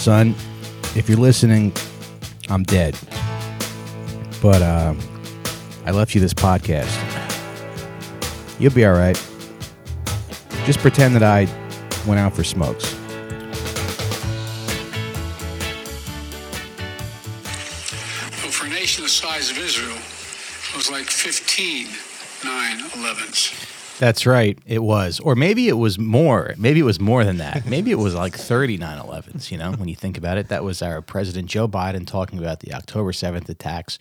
Son, if you're listening, I'm dead. But uh, I left you this podcast. You'll be all right. Just pretend that I went out for smokes. Well, for a nation the size of Israel, it was like 15 9 11s. That's right. It was. Or maybe it was more. Maybe it was more than that. Maybe it was like 39 11s, you know, when you think about it. That was our President Joe Biden talking about the October 7th attacks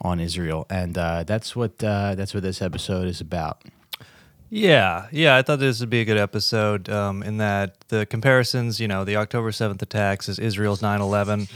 on Israel. And uh, that's what uh, that's what this episode is about. Yeah, yeah, I thought this would be a good episode um, in that the comparisons, you know, the October 7th attacks is Israel's 9 11,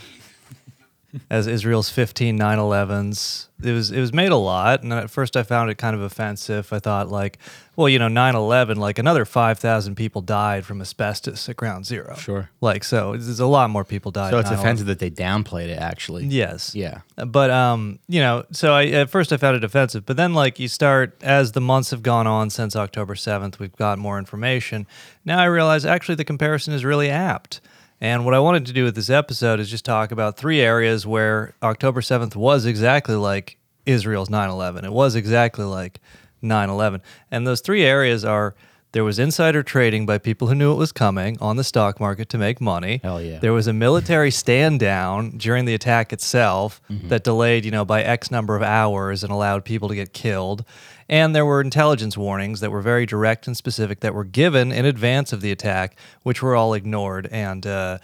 as Israel's 15 9 11s. It was, it was made a lot. And at first I found it kind of offensive. I thought, like, well, you know, 9 11, like another 5,000 people died from asbestos at ground zero. Sure. Like, so there's a lot more people died. So it's 9/11. offensive that they downplayed it, actually. Yes. Yeah. But um, you know, so I at first I found it offensive, but then like you start as the months have gone on since October seventh, we've got more information. Now I realize actually the comparison is really apt. And what I wanted to do with this episode is just talk about three areas where October 7th was exactly like Israel's 9 11. It was exactly like 9 11. And those three areas are there was insider trading by people who knew it was coming on the stock market to make money. Hell yeah. There was a military stand down during the attack itself that delayed, you know, by X number of hours and allowed people to get killed. And there were intelligence warnings that were very direct and specific that were given in advance of the attack, which were all ignored, and uh,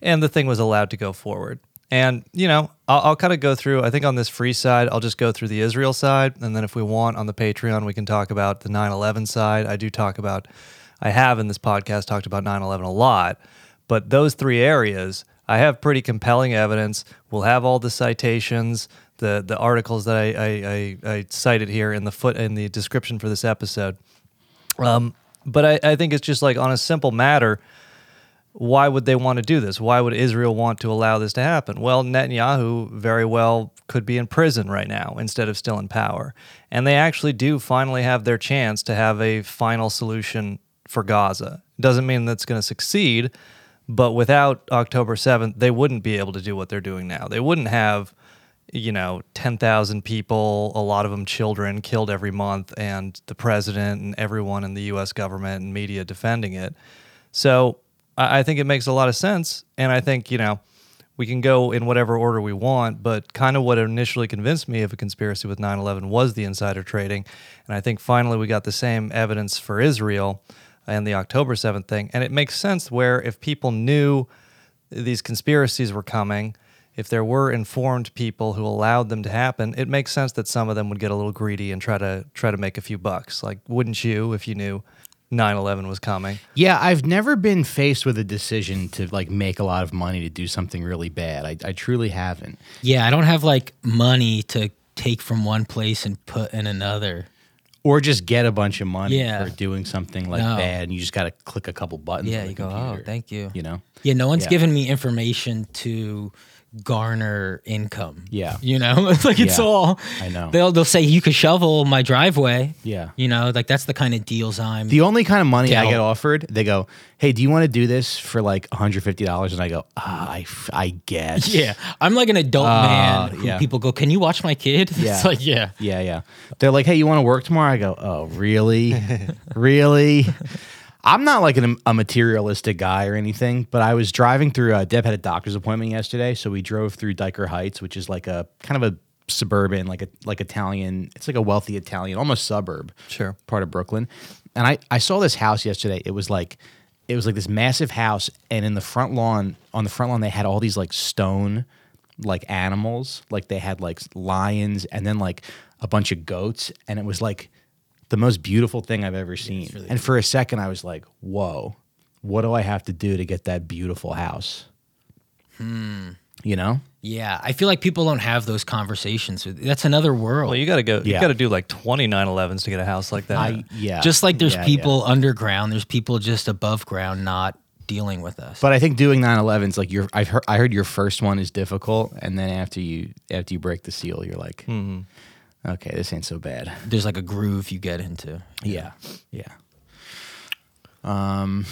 and the thing was allowed to go forward. And you know, I'll, I'll kind of go through. I think on this free side, I'll just go through the Israel side, and then if we want on the Patreon, we can talk about the 9/11 side. I do talk about, I have in this podcast talked about 9/11 a lot, but those three areas, I have pretty compelling evidence. We'll have all the citations, the the articles that I I, I, I cited here in the foot in the description for this episode. Um, but I, I think it's just like on a simple matter why would they want to do this? Why would Israel want to allow this to happen? Well, Netanyahu very well could be in prison right now instead of still in power. And they actually do finally have their chance to have a final solution for Gaza. Doesn't mean that's going to succeed, but without October 7th, they wouldn't be able to do what they're doing now. They wouldn't have, you know, 10,000 people, a lot of them children, killed every month, and the president and everyone in the US government and media defending it. So I I think it makes a lot of sense. And I think, you know, we can go in whatever order we want, but kind of what initially convinced me of a conspiracy with 9 11 was the insider trading. And I think finally we got the same evidence for Israel and the October 7th thing. And it makes sense where if people knew these conspiracies were coming, if there were informed people who allowed them to happen, it makes sense that some of them would get a little greedy and try to try to make a few bucks. Like, wouldn't you if you knew 9/11 was coming? Yeah, I've never been faced with a decision to like make a lot of money to do something really bad. I, I truly haven't. Yeah, I don't have like money to take from one place and put in another. Or just get a bunch of money Yeah. for doing something like No. bad, and you just got to click a couple buttons. Yeah, on the you go, oh, computer, oh, thank you. You know, Yeah, no one's Yeah. given me information to garner income. Yeah. You know, it's like it's Yeah. all I know. They'll they'll say you could shovel my driveway. Yeah. You know, like that's the kind of deals I'm The only kind of money I get offered, they go, "Hey, do you want to do this for like $150?" And I go, ah, I, I guess." Yeah. I'm like an adult Uh, man who yeah. people go, Can you watch my kid? Yeah. It's like, yeah. Yeah, yeah. They're like, "Hey, you want to work tomorrow?" I go, "Oh, really? really?" I'm not like an, a materialistic guy or anything, but I was driving through. Uh, Deb had a doctor's appointment yesterday, so we drove through Dyker Heights, which is like a kind of a suburban, like a like Italian. It's like a wealthy Italian, almost suburb. Sure. part of Brooklyn. And I, I saw this house yesterday. It was like it was like this massive house, and in the front lawn, on the front lawn, they had all these like stone like animals. Like they had like lions and then like a bunch of goats, and it was like the most beautiful thing I've ever seen. and for a second, I was like, "Whoa, what do I have to do to get that beautiful house?" Hmm. You know? Yeah. I feel like people don't have those conversations. That's another world. Well, you got to go. You got to do like 20 9/11s to get a house like that. I yeah. just like there's Yeah, yeah. people underground, there's people just above ground not dealing with us. But I think doing 9/11s like your I've heard I heard your first one is difficult, and then after you after you break the seal, you're like, okay, this ain't so bad. there's like a groove you get into. Yeah, yeah. Um,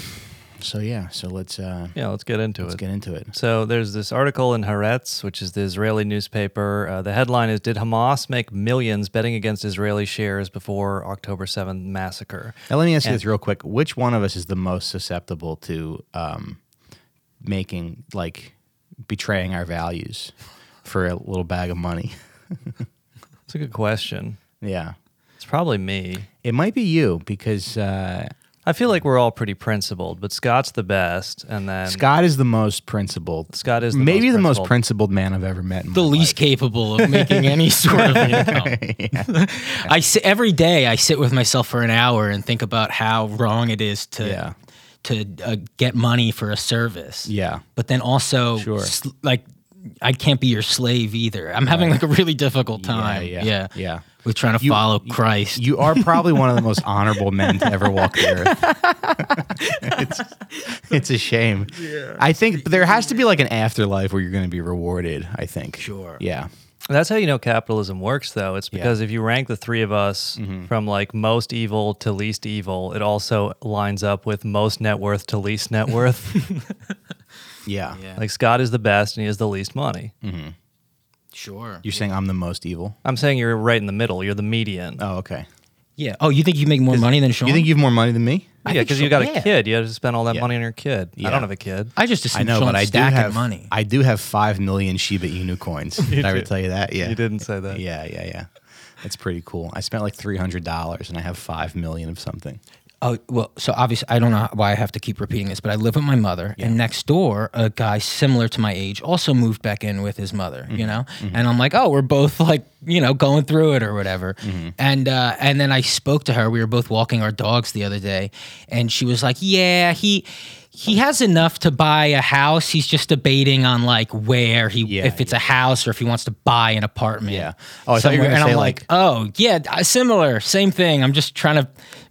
So yeah, so let's uh, Yeah, let's get into it. let's it. get into it. So there's this article in Haaretz, which is the Israeli newspaper. Uh, the headline is Did Hamas make millions betting against Israeli shares before October 7th massacre? Now let me ask you And- this real quick: Which one of us is the most susceptible to um, making like betraying our values for a little bag of money? It's a good question. yeah, It's probably me. it might be you because uh, I feel like we're all pretty principled, but Scott's the best. And then Scott is the most principled. Scott is the maybe most the most principled. principled man I've ever met. In the my least capable of making any sort of income. I sit every day. I sit with myself for an hour and think about how wrong it is to Yeah. to uh, get money for a service. Yeah. but then also Sure. sl- like I can't be your slave either. I'm having like a really difficult time. yeah, Yeah, yeah. with trying to You- follow you- Christ. You are probably one of the most honorable men to ever walk the earth. it's, it's a shame. I think there has to be like an afterlife where you're going to be rewarded. I think. Sure. Yeah. That's how you know capitalism works, though. It's because if you rank the three of us Mm-hmm. from like most evil to least evil, it also lines up with most net worth to least net worth. Yeah. Yeah. like Scott is the best and he has the least money. Mm-hmm. sure. You're saying I'm the most evil. I'm saying you're right in the middle. You're the median. Oh, okay. Yeah. Oh, you think you make more money than Sean? You think you have more money than me? yeah, think because so, you got yeah. a kid. You have to spend all that Yeah. money on your kid. I Yeah. don't have a kid. I just assumed I know, Sean's but I do stacking have money. I do have five million Shiba Inu coins. Did I ever do. tell you that? Yeah. You didn't say that. Yeah, yeah, yeah. That's pretty cool. I spent like three hundred dollars, and I have five million of something. Oh well, so obviously I don't know why I have to keep repeating this, but I live with my mother, and next door a guy similar to my age also moved back in with his mother. You mm-hmm. know, mm-hmm. and I'm like, oh, we're both like you know going through it or whatever. Mm-hmm. And uh, and then I spoke to her. We were both walking our dogs the other day, and she was like, yeah, he. He has enough to buy a house. He's just debating on like where he, Yeah, if it's a house or if he wants to buy an apartment. Yeah. Oh, I thought you were somewhere. gonna and say, I'm like- oh yeah, similar, same thing. I'm just trying to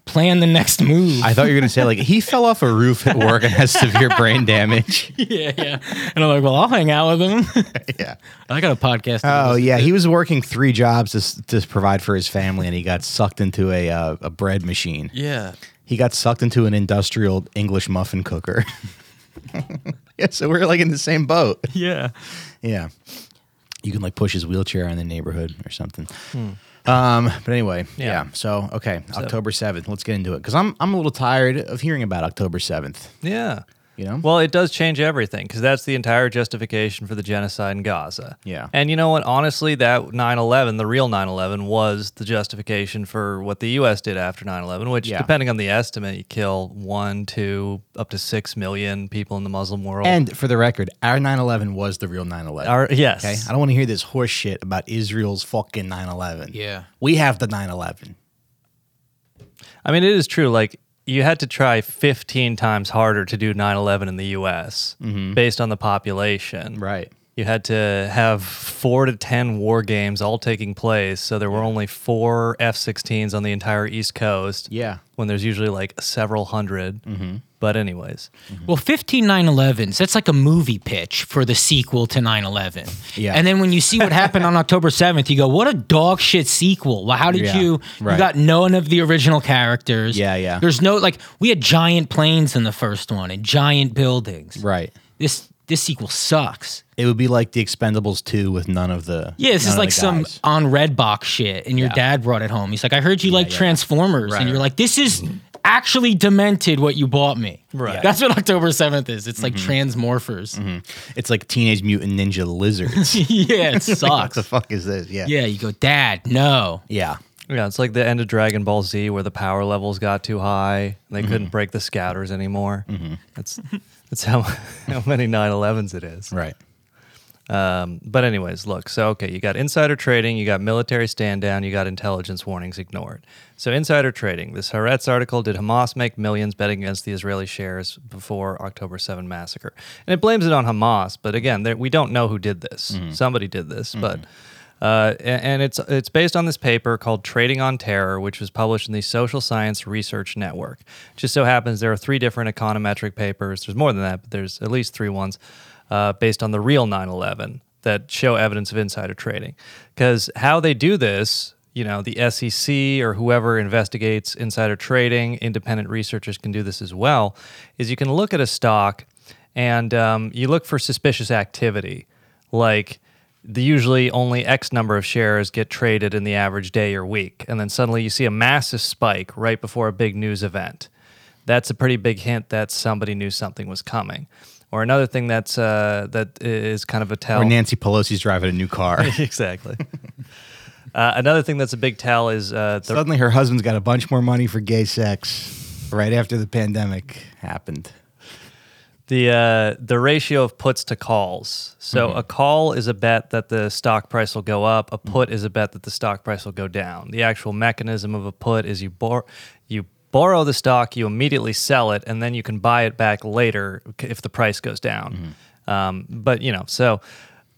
plan the next move. I thought you were gonna say like he fell off a roof at work and has severe brain damage. yeah, yeah. And I'm like, well, I'll hang out with him. yeah. I got a podcast. Oh yeah, to. he was working three jobs to, to provide for his family, and he got sucked into a uh, a bread machine. yeah. He got sucked into an industrial English muffin cooker. yeah, so we're like in the same boat. Yeah. Yeah, you can like push his wheelchair in the neighborhood or something. Um, but anyway, yeah. Yeah. So okay, October seventh. Let's get into it because I'm I'm a little tired of hearing about October seventh. Yeah. You know. Well, it does change everything because that's the entire justification for the genocide in Gaza. Yeah. And you know what? Honestly, that 9 11, the real 9 11, was the justification for what the U.S. did after 9 11, which, Yeah. depending on the estimate, you kill one, two, up to six million people in the Muslim world. and for the record, our 9/11 was the real 9/11. Our, yes. Okay, I don't want to hear this horse shit about Israel's fucking 9/11. Yeah. we have the 9/11. I mean, it is true. Like, you had to try 15 times harder to do 9 11 in the U.S. Mm-hmm. based on the population. Right. You had to have four to 10 war games all taking place. So there were only four F 16s on the entire East Coast. Yeah. When there's usually like several 100 mm-hmm. But, anyways, mm-hmm. Well, 15 9/11s, that's like a movie pitch for the sequel to 9/11. Yeah. And then when you see what happened on October 7th, you go, "What a dog shit sequel." Well, how did Yeah, you right. you got none of the original characters. Yeah, yeah. There's no like we had giant planes in the first one and giant buildings. Right. This this sequel sucks. It would be like the Expendables 2 with none of the. Yeah, this is like some guys. on Redbox shit, and your Yeah. dad brought it home. He's like, I heard you like yeah. Transformers, Right. and you're like, this is mm-hmm. actually demented what you bought me. Right. That's what October 7th is. It's like Mm-hmm. Transmorphers. Mm-hmm. It's like Teenage Mutant Ninja Lizards. yeah, it sucks. what sucks. the fuck is this? Yeah. yeah, you go, Dad, no. Yeah. yeah, it's like the end of Dragon Ball Z where the power levels got too high. And they mm-hmm. couldn't break the scouters anymore. That's, that's how, how many 9 11s it is. Right. Um, but anyways, look. So okay, you got insider trading, you got military stand down, you got intelligence warnings ignored. So insider trading. This Haaretz article: Did Hamas make millions betting against the Israeli shares before October 7 massacre? And it blames it on Hamas, but again, there, we don't know who did this. Somebody did this, but. Uh, and it's it's based on this paper called Trading on Terror, which was published in the Social Science Research Network. Just so happens there are three different econometric papers. There's more than that, but there's at least three ones uh, based on the real 9/11 that show evidence of insider trading. Because how they do this, you know the SEC or whoever investigates insider trading, independent researchers can do this as well. Is you can look at a stock and um, you look for suspicious activity, like the usually only X number of shares get traded in the average day or week, and then suddenly you see a massive spike right before a big news event. That's a pretty big hint that somebody knew something was coming. Or another thing that's uh, that is kind of a tell. Or Nancy Pelosi's driving a new car. exactly. uh, another thing that's a big tell is uh, the, Suddenly, her husband's got a bunch more money for gay sex right after the pandemic happened. The uh, the ratio of puts to calls. So a call is a bet that the stock price will go up. A put is a bet that the stock price will go down. The actual mechanism of a put is you bor- you borrow the stock, you immediately sell it, and then you can buy it back later if the price goes down. Um, but you know, so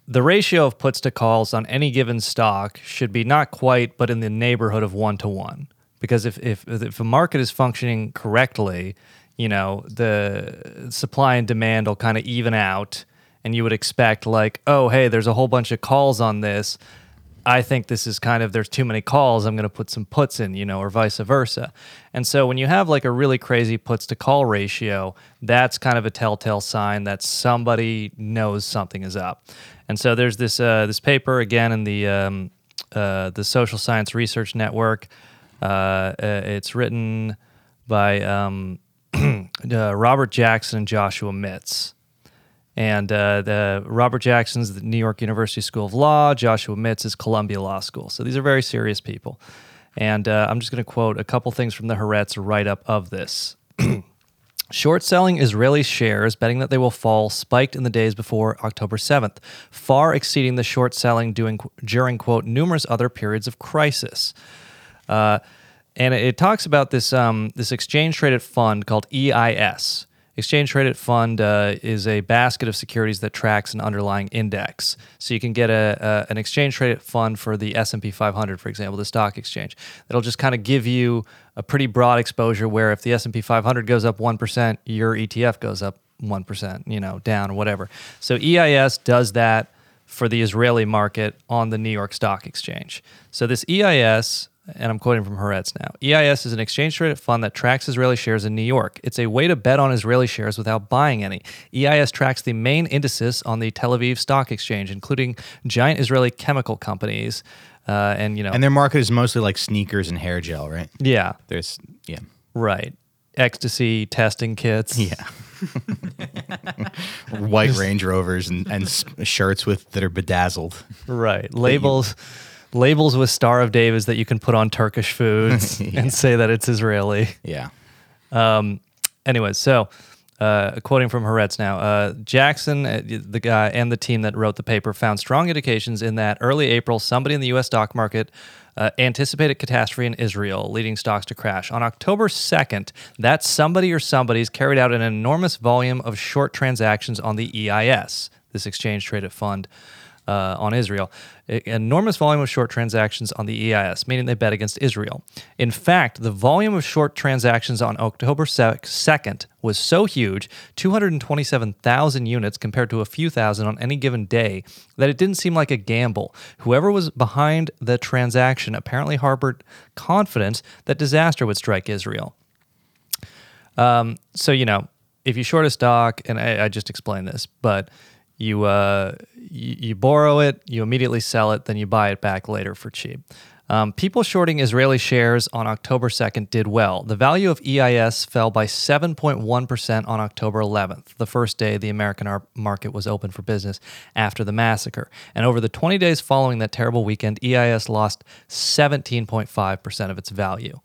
the ratio of puts to calls on any given stock should be not quite, but in the neighborhood of one to one. Because if if if a market is functioning correctly, you know the supply and demand will kind of even out, and you would expect like, oh hey, there's a whole bunch of calls on this. I think this is kind of there's too many calls. I'm going to put some puts in, you know, or vice versa. And so when you have like a really crazy puts to call ratio, that's kind of a telltale sign that somebody knows something is up. And so there's this uh, this paper again in the um, uh, the Social Science Research Network. Uh, uh, it's written by um, uh, Robert Jackson and Joshua Mitts. And uh, the Robert Jackson's the New York University School of Law. Joshua Mitts is Columbia Law School. So these are very serious people. And uh, I'm just going to quote a couple things from the Haaretz write up of this. Short selling Israeli shares, betting that they will fall, spiked in the days before October 7th, far exceeding the short selling doing, during, quote, numerous other periods of crisis. Uh, and it, talks about this um, this exchange traded fund called EIS. Exchange traded fund uh, is a basket of securities that tracks an underlying index. So you can get a, a an exchange traded fund for the S and P 500, for example, the stock exchange. That'll just kind of give you a pretty broad exposure. Where if the S and P 500 goes up one percent, your ETF goes up one percent, you know, down or whatever. So EIS does that for the Israeli market on the New York Stock Exchange. So this EIS, and I'm quoting from Haaretz now. EIS is an exchange traded fund that tracks Israeli shares in New York. It's a way to bet on Israeli shares without buying any. EIS tracks the main indices on the Tel Aviv Stock Exchange, including giant Israeli chemical companies, uh, and you know, And their market is mostly like sneakers and hair gel, right? yeah, There's, yeah. right, ecstasy testing kits. Yeah. White Range Rovers and, and shirts with that are bedazzled. Right. Labels labels with Star of David that you can put on Turkish foods and say that it's Israeli. Yeah. Anyways, so uh, quoting from Haaretz now, uh, Jackson, uh, the guy and the team that wrote the paper, found strong indications in that early April, somebody in the U.S. stock market uh, anticipated catastrophe in Israel, leading stocks to crash. On October 2nd, that somebody or somebody's carried out an enormous volume of short transactions on the EIS, this exchange traded fund uh, on Israel. Enormous volume of short transactions on the EIS, meaning they bet against Israel. In fact, the volume of short transactions on October 2nd was so huge 227,000 units compared to a few thousand on any given day that it didn't seem like a gamble. Whoever was behind the transaction apparently harbored confidence that disaster would strike Israel. Um, so you know, if you short a stock, and I, I just explained this, but you, uh, you you borrow it, you immediately sell it, then you buy it back later for cheap. Um, people shorting Israeli shares on October 2nd did well. The value of EIS fell by 7.1% on October 11th, the first day the American ar- market was open for business after the massacre. And over the 20 days following that terrible weekend, EIS lost 17.5% of its value.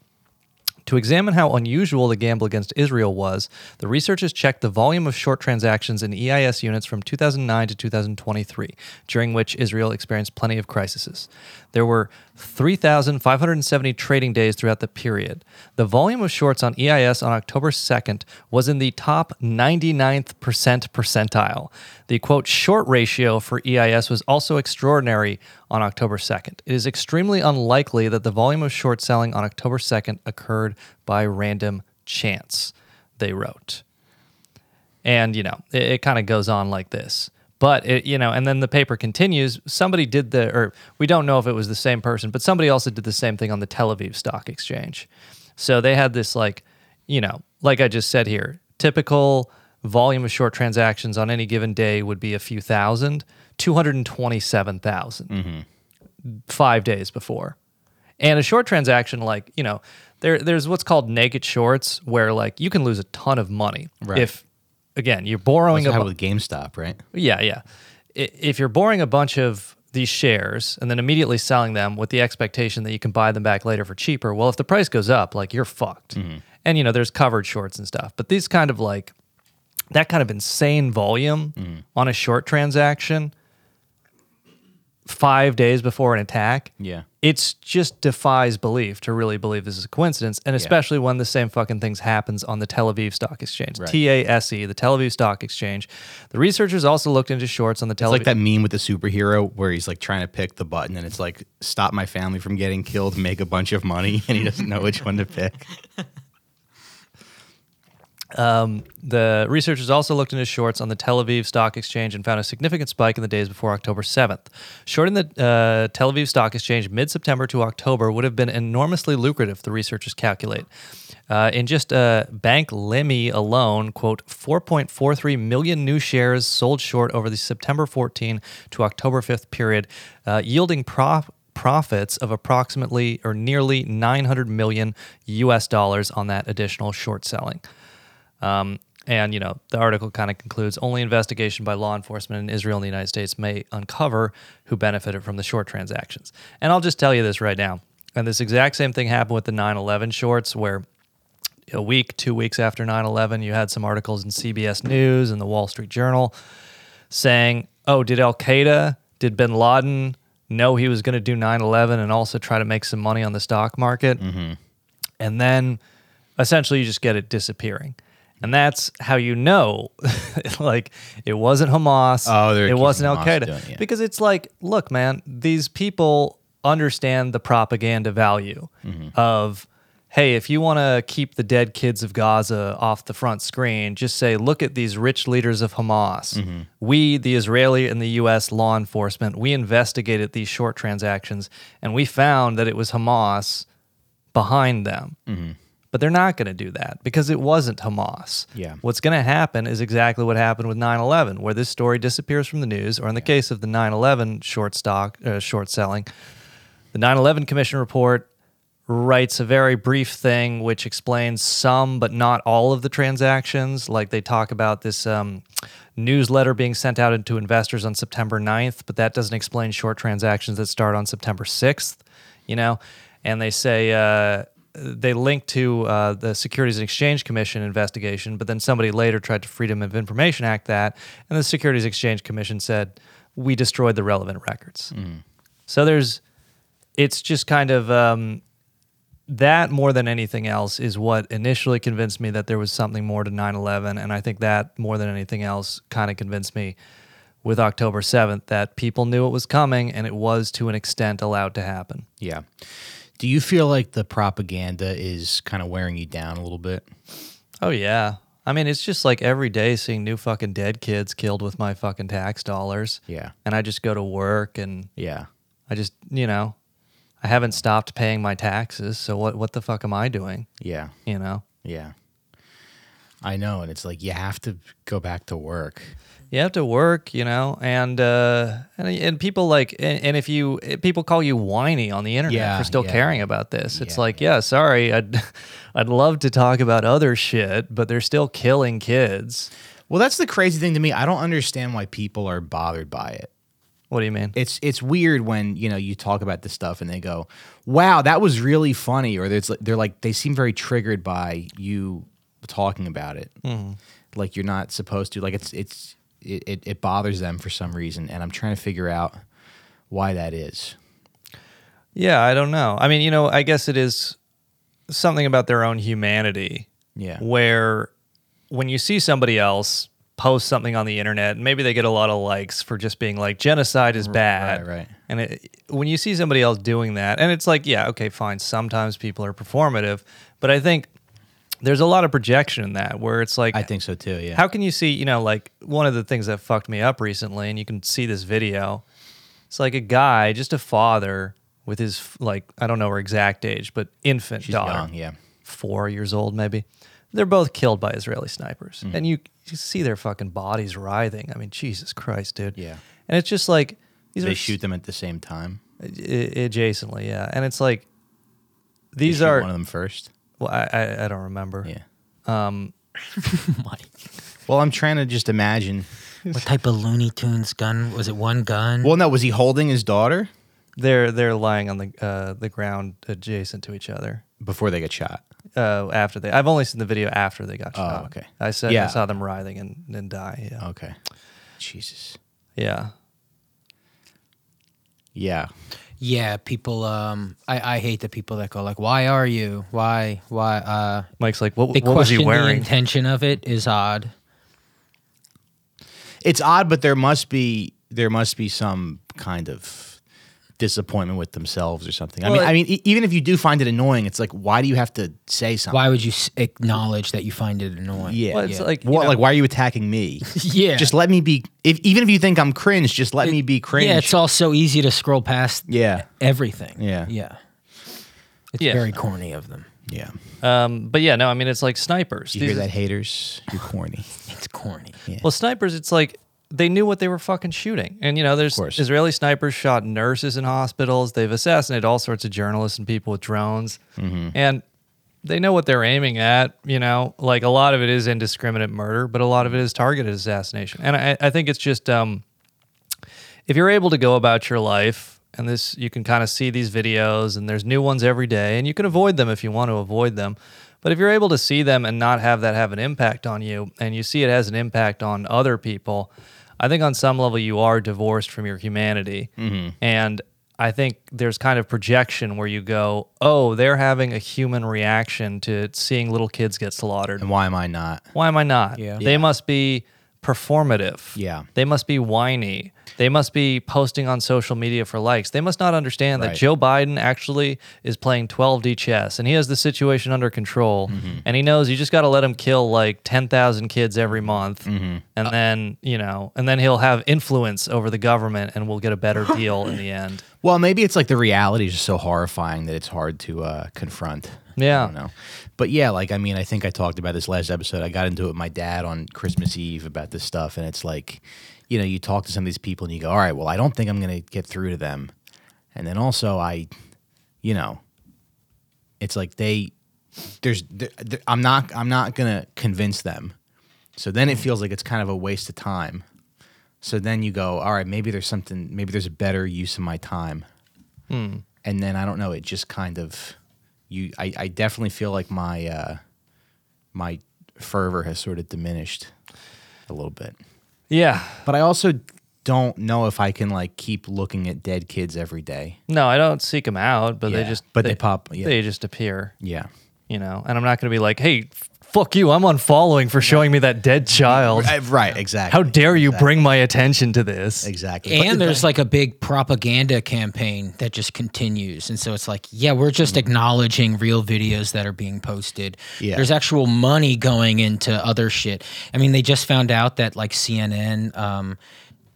To examine how unusual the gamble against Israel was, the researchers checked the volume of short transactions in EIS units from 2009 to 2023, during which Israel experienced plenty of crises. There were 3,570 trading days throughout the period. The volume of shorts on EIS on October 2nd was in the top 99th percent percentile. The quote short ratio for EIS was also extraordinary on October 2nd. It is extremely unlikely that the volume of short selling on October 2nd occurred by random chance, they wrote. And, you know, it, it kind of goes on like this. But it, you know, and then the paper continues. Somebody did the, or we don't know if it was the same person, but somebody also did the same thing on the Tel Aviv Stock Exchange. So they had this like, you know, like I just said here, typical volume of short transactions on any given day would be a few thousand, 227,000 mm-hmm. five days before. And a short transaction, like, you know, there there's what's called naked shorts where like you can lose a ton of money Right. if again you're borrowing That's a bu- with GameStop, right? yeah, yeah. I- If you're borrowing a bunch of these shares and then immediately selling them with the expectation that you can buy them back later for cheaper, well, if the price goes up, like you're fucked. Mm-hmm. And you know, there's covered shorts and stuff, but these kind of like that kind of insane volume mm-hmm. on a short transaction five days before an attack. Yeah. It's just defies belief to really believe this is a coincidence, and especially when the same fucking things happens on the Tel Aviv Stock Exchange, Right. TASE, E, the Tel Aviv Stock Exchange. The researchers also looked into shorts on the Tel It's Aviv. like that meme with the superhero where he's like trying to pick the button and it's like stop my family from getting killed, make a bunch of money, and he doesn't know which one to pick. The researchers also looked into shorts on the Tel Aviv Stock Exchange and found a significant spike in the days before October 7th. Shorting the uh, Tel Aviv Stock Exchange mid September to October would have been enormously lucrative, the researchers calculate. Uh, in just uh, Bank Leumi alone, quote, 4.43 million new shares sold short over the September 14 to October 5th period, uh, yielding prof- profits of approximately or nearly 900 million US dollars on that additional short selling. Um, and you know, the article kind of concludes: only investigation by law enforcement in Israel and the United States may uncover who benefited from the short transactions. And I'll just tell you this right now: and this exact same thing happened with the 9/11 shorts, where a week, two weeks after 9/11, you had some articles in CBS News and the Wall Street Journal saying, "Oh, did Al Qaeda, did Bin Laden know he was going to do 9/11 and also try to make some money on the stock market?" and then essentially you just get it disappearing. And that's how you know, like it wasn't Hamas, Oh, they're it wasn't Al Qaeda, doing yeah. because it's like, look, man, these people understand the propaganda value Mm-hmm. of, hey, if you want to keep the dead kids of Gaza off the front screen, just say, look at these rich leaders of Hamas. Mm-hmm. We, the Israeli and the U.S. law enforcement, we investigated these short transactions, and we found that it was Hamas behind them. Mm-hmm. But they're not going to do that because it wasn't Hamas. Yeah. What's going to happen is exactly what happened with 9 11, where this story disappears from the news, or in the case of the 9 11 short stock, uh, short selling, the 9 11 Commission report writes a very brief thing which explains some but not all of the transactions. Like they talk about this um, newsletter being sent out into investors on September 9th, but that doesn't explain short transactions that start on September 6th, you know? And they say, uh, they linked to uh, the Securities and Exchange Commission investigation, but then somebody later tried to Freedom of Information Act that, and the Securities Exchange Commission said, we destroyed the relevant records. So there's, it's just kind of um, that more than anything else is what initially convinced me that there was something more to 9/11, and I think that more than anything else kind of convinced me with October 7th that people knew it was coming and it was to an extent allowed to happen. Yeah. Do you feel like the propaganda is kind of wearing you down a little bit? Oh yeah. I mean, it's just like every day seeing new fucking dead kids killed with my fucking tax dollars. Yeah. And I just go to work and Yeah. I just, you know, I haven't stopped paying my taxes, so what what the fuck am I doing, Yeah. you know? Yeah. I know. And it's like you have to go back to work. you have to work, you know, and uh, and and people like, and, and if you people call you whiny on the internet Yeah, for still yeah. caring about this, it's Yeah, like, yeah, sorry, I'd I'd love to talk about other shit, but they're still killing kids. Well, that's the crazy thing to me. I don't understand why people are bothered by it. What do you mean? It's it's weird when you know you talk about this stuff and they go, "Wow, that was really funny," or there's they're like they seem very triggered by you talking about it, mm-hmm. like you're not supposed to. Like it's it's it, it, it bothers them for some reason, and I'm trying to figure out why that is. Yeah, I don't know. I mean, you know, I guess it is something about their own humanity. Yeah. Where when you see somebody else post something on the internet, maybe they get a lot of likes for just being like genocide is bad. right. And it, when you see somebody else doing that, and it's like, yeah, okay, fine. Sometimes people are performative, but I think there's a lot of projection in that where it's like I think so too. Yeah. how can you see, you know, like one of the things that fucked me up recently, and you can see this video. It's like a guy, just a father with his like I don't know her exact age, but infant She's daughter, young. Yeah. four years old maybe. They're both killed by Israeli snipers, Mm-hmm. and you you see their fucking bodies writhing. I mean, Jesus Christ, dude. Yeah. And it's just like these They are shoot them at the same time. Adjacently, yeah. And it's like these are. one of them first. Well, I, I I don't remember. Yeah. Um, Well, I'm trying to just imagine. What type of Looney Tunes gun was it? One gun? Well, no, was he holding his daughter they're they're lying on the uh, the ground adjacent to each other. before they get shot? Uh, after they, I've only seen the video after they got shot. Oh, okay. I said Yeah. I saw them writhing and, and die. Yeah, Okay. Jesus. yeah. Yeah. Yeah, people. Um, I, I hate the people that go like, "Why are you? Why? Why?" Uh, Mike's like, what, they what was he question the intention of it is odd. It's odd, but there must be there must be some kind of disappointment with themselves or something. I Well, mean, I mean, e- even if you do find it annoying, it's like, why do you have to say something? Why would you s- acknowledge that you find it annoying? Yeah. Well, it's Yeah. like What, know, like, why are you attacking me? yeah. Just let me be. If even if you think I'm cringe, just let me be cringe. Yeah, it's all so easy to scroll past Yeah. everything. Yeah. Yeah. It's Yeah. very corny of them. Yeah. Um, but yeah, no, I mean it's like snipers. You hear that, haters? You're corny. It's corny. Well, snipers, it's like they knew what they were fucking shooting. And, you know, there's. Israeli snipers shot nurses in hospitals. They've assassinated all sorts of journalists and people with drones. Mm-hmm. And they know what they're aiming at. You know, like a lot of it is indiscriminate murder, but a lot of it is targeted assassination. And I, I think it's just um, if you're able to go about your life, and this you can kind of see these videos, and there's new ones every day, and you can avoid them if you want to avoid them. But if you're able to see them and not have that have an impact on you, and you see it has an impact on other people, I think on some level you are divorced from your humanity. Mm-hmm. And I think there's kind of projection where you go, oh, they're having a human reaction to seeing little kids get slaughtered. and why am I not? Why am I not? Yeah. They Yeah. must be performative. Yeah. They must be whiny. They must be posting on social media for likes. They must not understand that Joe Biden actually is playing 12D chess and he has the situation under control. Mm-hmm. And he knows you just got to let him kill like 10,000 kids every month. Mm-hmm. Uh and then, you know, and then he'll have influence over the government and we'll get a better deal in the end. Well, maybe it's like the reality is just so horrifying that it's hard to uh, confront. Yeah. I don't know. But yeah, like I mean, I think I talked about this last episode. I got into it with my dad on Christmas Eve about this stuff, and it's like, you know, you talk to some of these people and you go, all right, well, I don't think I'm gonna get through to them, and then also I, you know, it's like they, there's, th th- I'm not, I'm not gonna convince them, so then it feels like it's kind of a waste of time. So then you go, all right, maybe there's something, maybe there's a better use of my time. Hmm. And then I don't know, it just kind of, you, I, I definitely feel like my, uh, my fervor has sort of diminished a little bit. Yeah. But I also don't know if I can like keep looking at dead kids every day. No, I don't seek them out, but they just, But they pop- yeah. They just appear. Yeah. you know, and I'm not going to be like, hey, fuck you, I'm unfollowing for showing me that dead child. Right, right, exactly. How dare you Exactly. bring my attention to this? Exactly. But- And there's like a big propaganda campaign that just continues. And so it's like, yeah, we're just acknowledging real videos that are being posted. Yeah. There's actual money going into other shit. I mean, they just found out that like CNN, um,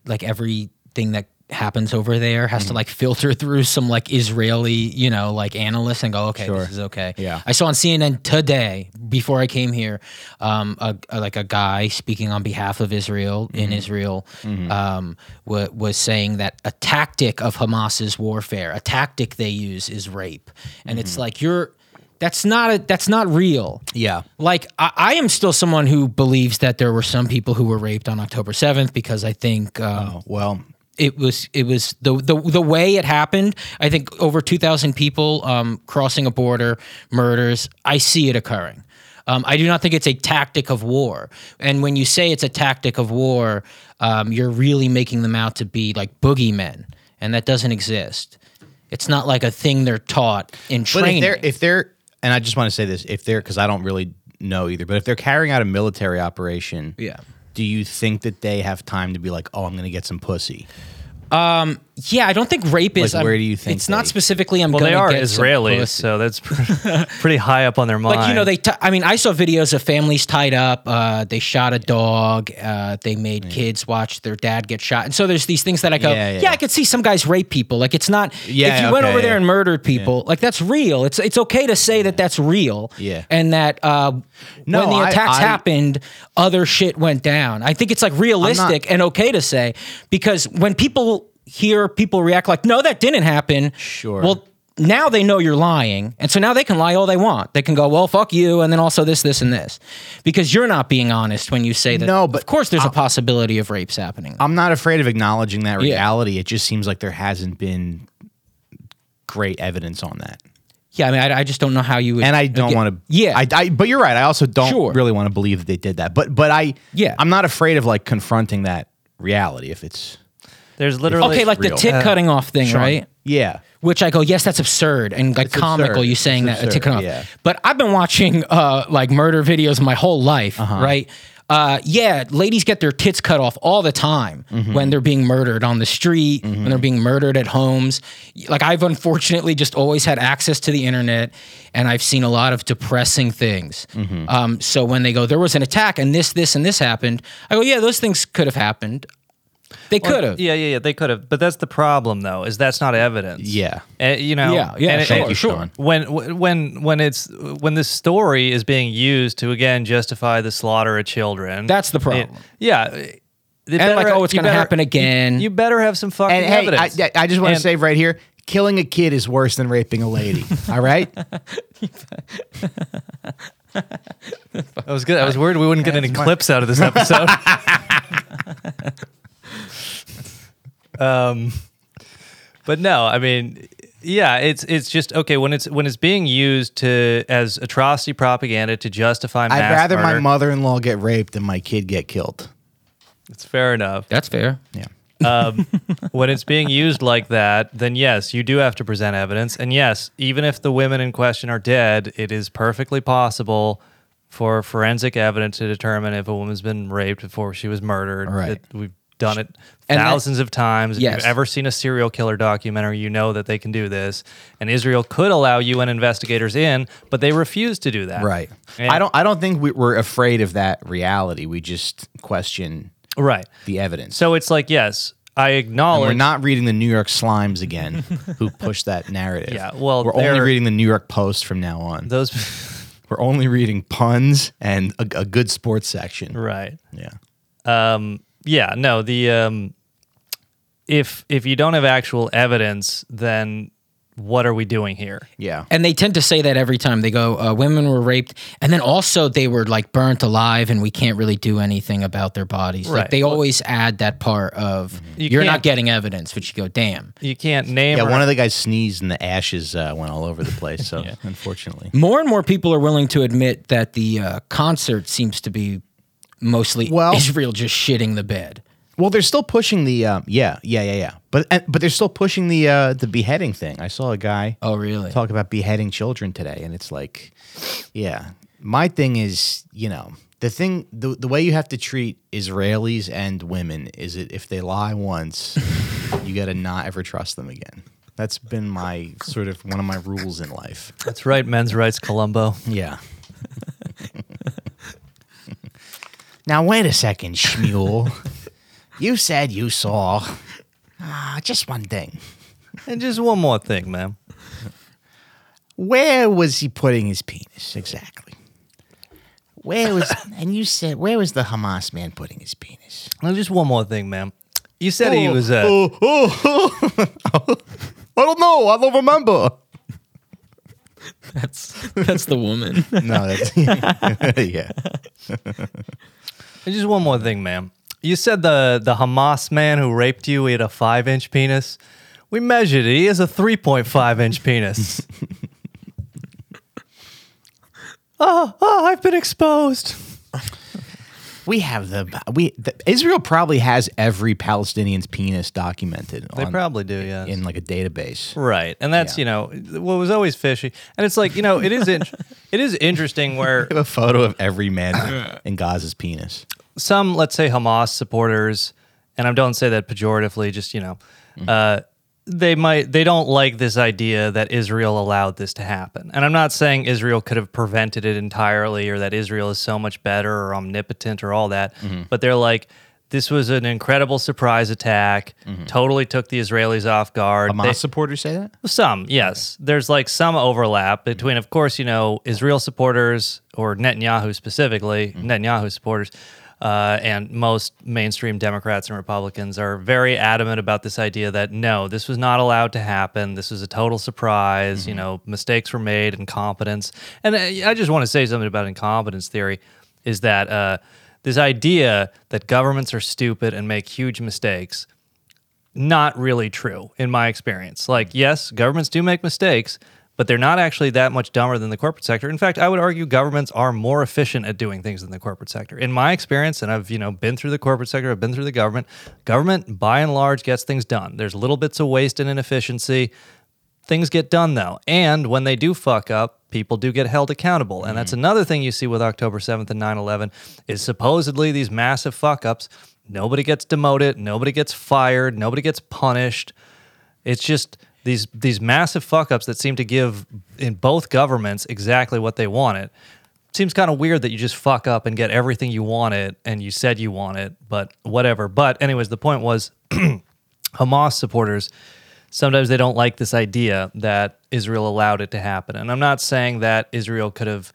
like everything that happens over there has Mm-hmm. to like filter through some like Israeli, you know, like analysts and go, okay, Sure. this is okay. Yeah. I saw on CNN today before I came here, um, a, a- like a guy speaking on behalf of Israel Mm-hmm. in Israel, um, wa- was saying that a tactic of Hamas's warfare, a tactic they use, is rape, and it's Mm-hmm. like you're. That's not a, that's not real. yeah. Like I, I am still someone who believes that there were some people who were raped on October seventh because I think um, Oh, well, it was it was the the the way it happened. I think over two thousand people um, crossing a border, murders. I see it occurring. Um, I do not think it's a tactic of war. And when you say it's a tactic of war, um, you're really making them out to be like boogeymen, and that doesn't exist. It's not like a thing they're taught in But training. if they're if they're and I just want to say this, if they're because I don't really know either, but if they're carrying out a military operation, yeah. Do you think that they have time to be like, oh, I'm going to get some pussy? Yeah, I don't think rape is. Like, where do you think it's not they- specifically? I'm Well, gonna they are get some Israelis, pussy. so that's pretty high up on their mind. like you know they t- i mean i saw videos of families tied up uh, they shot a dog uh, they made kids watch their dad get shot and so there's these things that i go Yeah, yeah, yeah. i could see some guys rape people like it's not Yeah, if you went okay, over there yeah. and murdered people like that's real it's it's okay to say that that's real Yeah. and that uh, No, when the I- attacks I- happened other shit went down i think it's like realistic and okay to say because when people hear people react like no that didn't happen Sure. well now they know you're lying. And so now they can lie all they want. They can go, well, fuck you. And then also this, this, and this. Because you're not being honest when you say that. No, but of course there's a possibility of rapes happening. I'm not afraid of acknowledging that Yeah. reality. It just seems like there hasn't been great evidence on that. yeah, I mean, I, I just don't know how you would. and I don't want to. Yeah. I, I. But you're right. I also don't Sure. really want to believe that they did that. But but I. Yeah. I'm not afraid of like confronting that reality if it's. There's literally okay, like the real. tit cutting off thing, right? Yeah. Which I go, yes, that's absurd and like It's comical. absurd. You saying It's that a tit absurd, cut off. yeah. But I've been watching uh, like murder videos my whole life, Uh-huh. right? Uh, yeah, ladies get their tits cut off all the time Mm-hmm. when they're being murdered on the street, when they're being murdered at homes. Like I've unfortunately just always had access to the internet, and I've seen a lot of depressing things. Mm-hmm. Um, so when they go, there was an attack, and this, this, and this happened, I go, yeah, those things could have happened. They could have. Yeah, yeah, yeah. They could have, but that's the problem, though, is that's not evidence. Yeah. Uh, you know. Yeah, yeah, and it- sure, and you, sure. Sean. When when when it's when this story is being used to again justify the slaughter of children. That's the it- problem. yeah. It And like, oh, it's you gonna better- happen again. You, better have some fucking And hey, I, evidence. I- I just want to And- say right here, killing a kid is worse than raping a lady. all right. I was good. I was worried we wouldn't get any clips out of this episode. um, but no, I mean, yeah, it's it's just okay when it's when it's being used to as atrocity propaganda to justify. I'd mass rather my murder, mother-in-law get raped than my kid get killed. It's fair enough. That's fair. Yeah. um, when it's being used like that, then yes, you do have to present evidence. And yes, even if the women in question are dead, it is perfectly possible for forensic evidence to determine if a woman's been raped before she was murdered. Right. That we've done it And that- thousands of times. If Yes. you've ever seen a serial killer documentary, you know that they can do this. And Israel could allow UN investigators in, but they refuse to do that. Right. And- I don't. I don't think we, we're afraid of that reality. We just question Right. the evidence. So it's like, yes, I And acknowledge. we're not reading the New York Slimes again, who pushed that narrative. Yeah, well, we're only reading the New York Post from now on. those. we're only reading puns and a, a good sports section. right. Yeah. um yeah no the um if if you don't have actual evidence then what are we doing here Yeah. And they tend to say that every time they go, uh, women were raped, and then also they were like burnt alive, and we can't really do anything about their bodies. Like they Well- always add that part of You you are not getting evidence, which you go, damn. you can't name Yeah, or- one of the guys sneezed and the ashes uh, went all over the place. So, yeah. unfortunately. More and more people are willing to admit that the uh, concert seems to be mostly Well- Israel just shitting the bed. Well, they're still pushing the um, yeah, yeah, yeah, yeah. But and, but they're still pushing the uh, the beheading thing. I saw a guy Oh, really? talk about beheading children today, and it's like, yeah. My thing is, you know, the thing, the the way you have to treat Israelis and women is that if they lie once, you got to not ever trust them again. That's been my sort of one of my rules in life. that's right men's rights Columbo Yeah. now wait a second, Shmuel. you said you saw ah, just one thing. and just one more thing ma'am. Where was he putting his penis exactly? Where was and you said where was the Hamas man putting his penis? and just one more thing ma'am. you said he was uh, oh, oh, oh. I don't know. I don't remember. That's that's the woman. No, that's yeah. Just one more thing ma'am. you said the the hamas man who raped you he had a five inch penis we measured it he has a 3.5 inch penis oh, oh i've been exposed We have the we the, Israel probably has every Palestinian's penis documented. They on- probably do, yeah. in like a database. Right, and that's Yeah. you know what was always fishy, and it's like you know it is in, it is interesting where We have a photo of every man in Gaza's penis. some let's say Hamas supporters, and I don't say that pejoratively, just you know, uh, they might they don't like this idea that Israel allowed this to happen. And I'm not saying Israel could have prevented it entirely or that Israel is so much better or omnipotent or all that, but they're like this was an incredible surprise attack. Totally took the Israelis off guard. Hamas They- supporters say that? some, yes. There's like some overlap between, of course, you know, Israel supporters or Netanyahu specifically, Netanyahu supporters, uh, and most mainstream Democrats and Republicans are very adamant about this idea that no, this was not allowed to happen. This was a total surprise. You know, mistakes were made, incompetence. And uh, I just want to say something about incompetence theory is that uh, this idea that governments are stupid and make huge mistakes not really true in my experience. Like, yes, governments do make mistakes, but they're not actually that much dumber than the corporate sector. In fact, I would argue governments are more efficient at doing things than the corporate sector. In my experience, and I've, you know, been through the corporate sector, I've been through the government, government by and large gets things done. There's little bits of waste and inefficiency. Things get done though. And when they do fuck up, people do get held accountable. And that's mm-hmm. another thing you see with October 7th and 9 11 is supposedly these massive fuck ups. Nobody gets demoted, nobody gets fired, nobody gets punished. It's just these these massive fuck ups that seem to give in both governments exactly what they wanted. Seems kind of weird that you just fuck up and get everything you wanted and you said you wanted, but whatever. But anyways, the point was Hamas supporters sometimes they don't like this idea that Israel allowed it to happen. And I'm not saying that Israel could have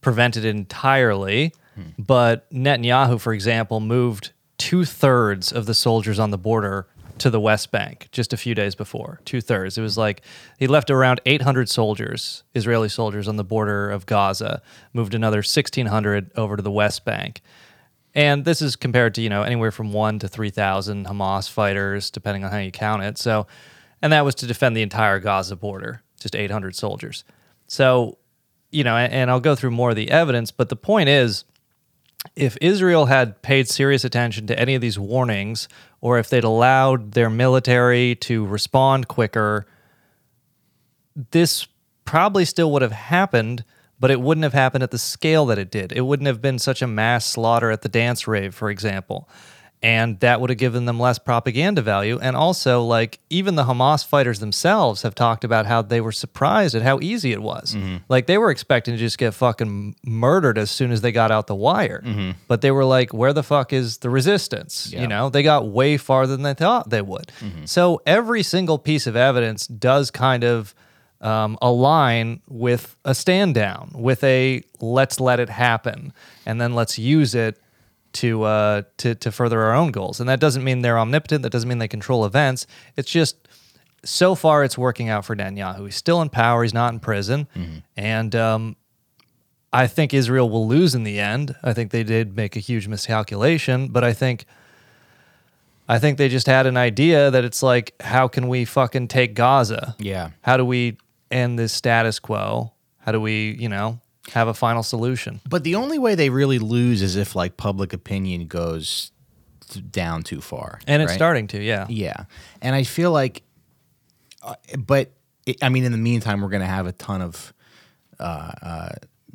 prevented it entirely, but Netanyahu, for example, moved two thirds of the soldiers on the border to the West Bank just a few days before. Two thirds. It was like he left around 800 soldiers, Israeli soldiers, on the border of Gaza, moved another 1,600 over to the West Bank. And this is compared to, you know, anywhere from one to 3,000 Hamas fighters, depending on how you count it. So, and that was to defend the entire Gaza border, just 800 soldiers. So, you know, and, I'll go through more of the evidence, but the point is if Israel had paid serious attention to any of these warnings, or if they'd allowed their military to respond quicker, this probably still would have happened, but it wouldn't have happened at the scale that it did. It wouldn't have been such a mass slaughter at the dance rave, for example. And that would have given them less propaganda value. And also, like, even the Hamas fighters themselves have talked about how they were surprised at how easy it was. Mm-hmm. Like, they were expecting to just get fucking murdered as soon as they got out the wire. Mm-hmm. But they were like, where the fuck is the resistance? You know, they got way farther than they thought they would. Mm-hmm. So, every single piece of evidence does kind of um, align with a stand down, with a let's let it happen, and then let's use it to uh, to to further our own goals. And that doesn't mean they're omnipotent. That doesn't mean they control events. It's just so far it's working out for Netanyahu. He's still in power. He's not in prison, and um, I think Israel will lose in the end. I think they did make a huge miscalculation, but I think. I think they just had an idea that it's like, how can we fucking take Gaza? Yeah. How do we end this status quo? How do we, you know, have a final solution? But the only way they really lose is if like public opinion goes down too far. And it's right? starting to, yeah. Yeah, and I feel like, uh, but it, I mean, in the meantime, we're going to have a ton of uh, uh,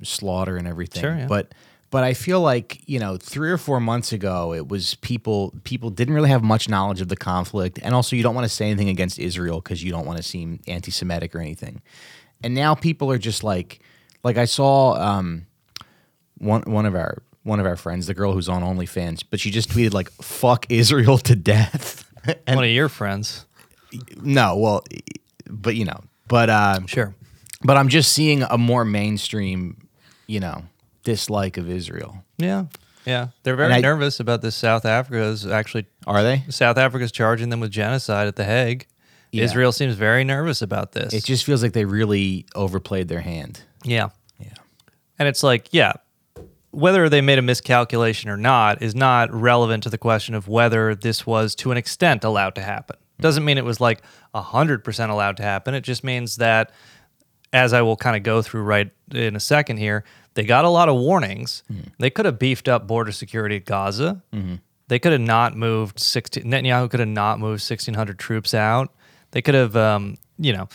slaughter and everything. Sure, yeah. But but I feel like you know, three or four months ago, it was people people didn't really have much knowledge of the conflict, and also you don't want to say anything against Israel because you don't want to seem anti-Semitic or anything. And now people are just like, like I saw um, one one of our one of our friends, the girl who's on OnlyFans, but she just tweeted like "fuck Israel to death." and One of your friends. no, well, but you know, but uh, Sure. but I'm just seeing a more mainstream, you know, dislike of Israel. Yeah. Yeah. They're very I- nervous about this. South Africa is actually, Are they? South Africa's charging them with genocide at The Hague. Yeah. Israel seems very nervous about this. It just feels like they really overplayed their hand. Yeah. Yeah. And it's like, yeah, whether they made a miscalculation or not is not relevant to the question of whether this was to an extent allowed to happen. Mm. Doesn't mean it was like 100% allowed to happen. It just means that, as I will kind of go through right in a second here, they got a lot of warnings. Mm. They could have beefed up border security at Gaza. Mm-hmm. They could have not moved 16, Netanyahu could have not moved 1,600 troops out. They could have, um, you know,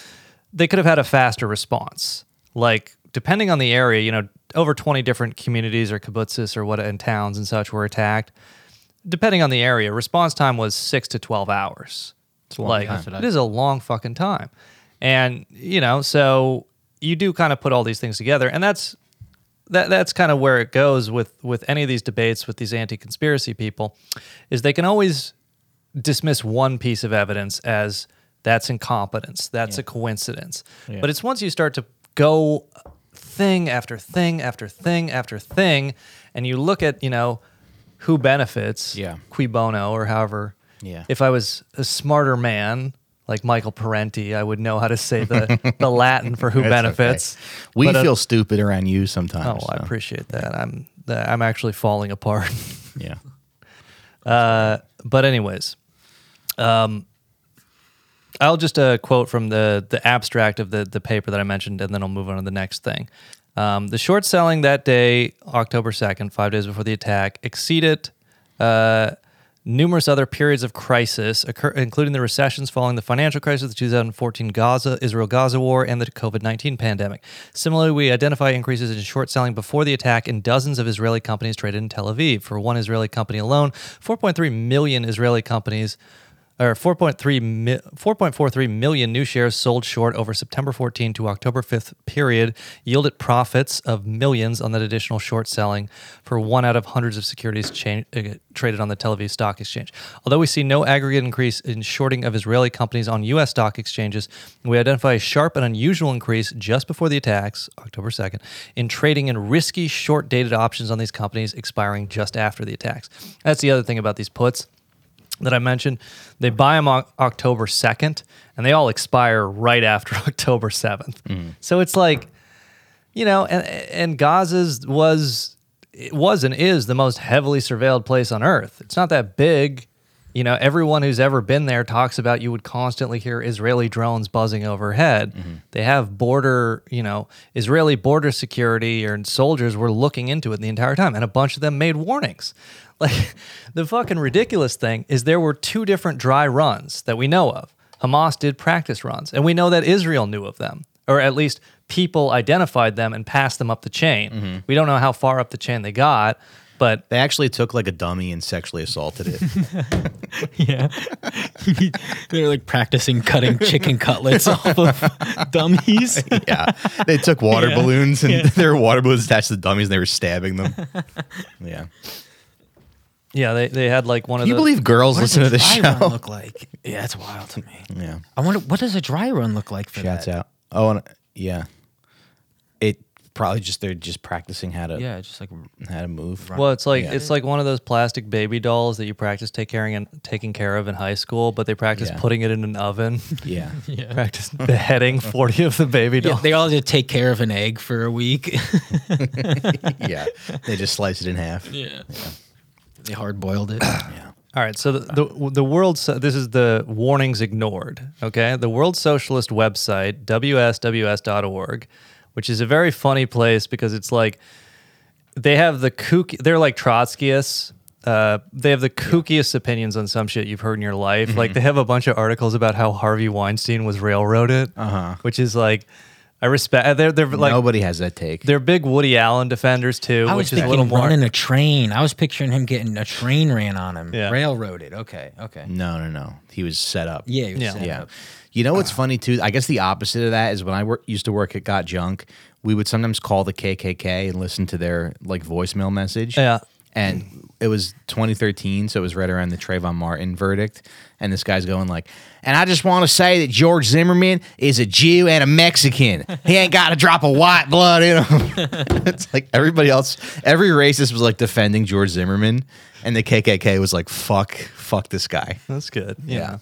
they could have had a faster response. Like, depending on the area, you know, over 20 different communities or kibbutzes or what and towns and such were attacked. Depending on the area, response time was six to 12 hours. long like time. That's what I- it is a long fucking time, and you know, so you do kind of put all these things together, and that's that that's kind of where it goes with with any of these debates with these anti-conspiracy people, is they can always dismiss one piece of evidence as that's incompetence, that's a coincidence, Yeah. but it's once you start to go thing after thing after thing after thing, and you look at you know who benefits, Yeah. cui bono or however. Yeah. If I was a smarter man like Michael Parenti, I would know how to say the, the Latin for who It's benefits. okay. We But, uh, feel stupid around you sometimes. Oh, I appreciate that. I'm that I'm actually falling apart. Yeah. Uh, but anyways, um, I'll just uh, quote from the the abstract of the the paper that I mentioned, and then I'll move on to the next thing. Um, the short selling that day, October second, five days before the attack, exceeded uh, numerous other periods of crisis, occur- including the recessions following the financial crisis, the 2014 Gaza Israel Gaza war, and the COVID 19 pandemic. Similarly, we identify increases in short selling before the attack in dozens of Israeli companies traded in Tel Aviv. For one Israeli company alone, 4.3 million Israeli companies or 4.3 mi- 4.43 million new shares sold short over September 14 to October 5th period yielded profits of millions on that additional short selling for one out of hundreds of securities cha- uh, traded on the Tel Aviv Stock Exchange. Although we see no aggregate increase in shorting of Israeli companies on U.S. stock exchanges, we identify a sharp and unusual increase just before the attacks, October 2nd, in trading in risky short-dated options on these companies expiring just after the attacks. That's the other thing about these puts that I mentioned, they buy them October 2nd and they all expire right after October 7th. Mm. So it's like, you know, and, and Gaza's was, it was and is the most heavily surveilled place on earth. It's not that big. You know, everyone who's ever been there talks about you would constantly hear Israeli drones buzzing overhead. Mm-hmm. They have border, you know, Israeli border security or soldiers were looking into it the entire time, and a bunch of them made warnings. Like the fucking ridiculous thing is there were two different dry runs that we know of. Hamas did practice runs, and we know that Israel knew of them, or at least people identified them and passed them up the chain. Mm-hmm. We don't know how far up the chain they got, but They actually took like a dummy and sexually assaulted it. Yeah. They're like practicing cutting chicken cutlets off of dummies. yeah. They took water Yeah. balloons and Yeah. there were water balloons attached to the dummies and they were stabbing them. Yeah. yeah, they, they had like one of Can you the believe girls listen to this dry run show? look like? Yeah, it's wild to me. Yeah. I wonder what does a dry run look like for Shouts that? out. Oh, and yeah. It probably just they're just practicing how to Yeah, just like how to move. Well, it's like Yeah. it's like one of those plastic baby dolls that you practice take caring and taking care of in high school, but they practice Yeah. putting it in an oven. Yeah. yeah. practice beheading forty of the baby Yeah, dolls. they all just take care of an egg for a week. yeah. They just slice it in half. yeah. They hard boiled it. Yeah. All right, so the the, the world so this is the warnings ignored. Okay, the World Socialist website wsws.org, which is a very funny place because it's like they have the kook. They're like Trotskyists. Uh, they have the kookiest opinions on some shit you've heard in your life. Like they have a bunch of articles about how Harvey Weinstein was railroaded, Uh-huh. which is like I respect. They're they're like Nobody has that take. they're big Woody Allen defenders too, I was which is a thinking little more. running a train. I was picturing him getting a train ran on him. Yeah. Railroaded. Okay. Okay. No, no, no. He was set up. Yeah. he was Yeah. set Yeah. up. You know what's uh-huh. funny too? I guess the opposite of that is when I wor- used to work at Got Junk, we would sometimes call the KKK and listen to their like voicemail message. Yeah. And it was 2013, so it was right around the Trayvon Martin verdict. And this guy's going like, and I just want to say that George Zimmerman is a Jew and a Mexican. He ain't got a drop of white blood in him. it's like everybody else, every racist was like defending George Zimmerman, and the KKK was like, fuck, fuck this guy. That's good. Yeah.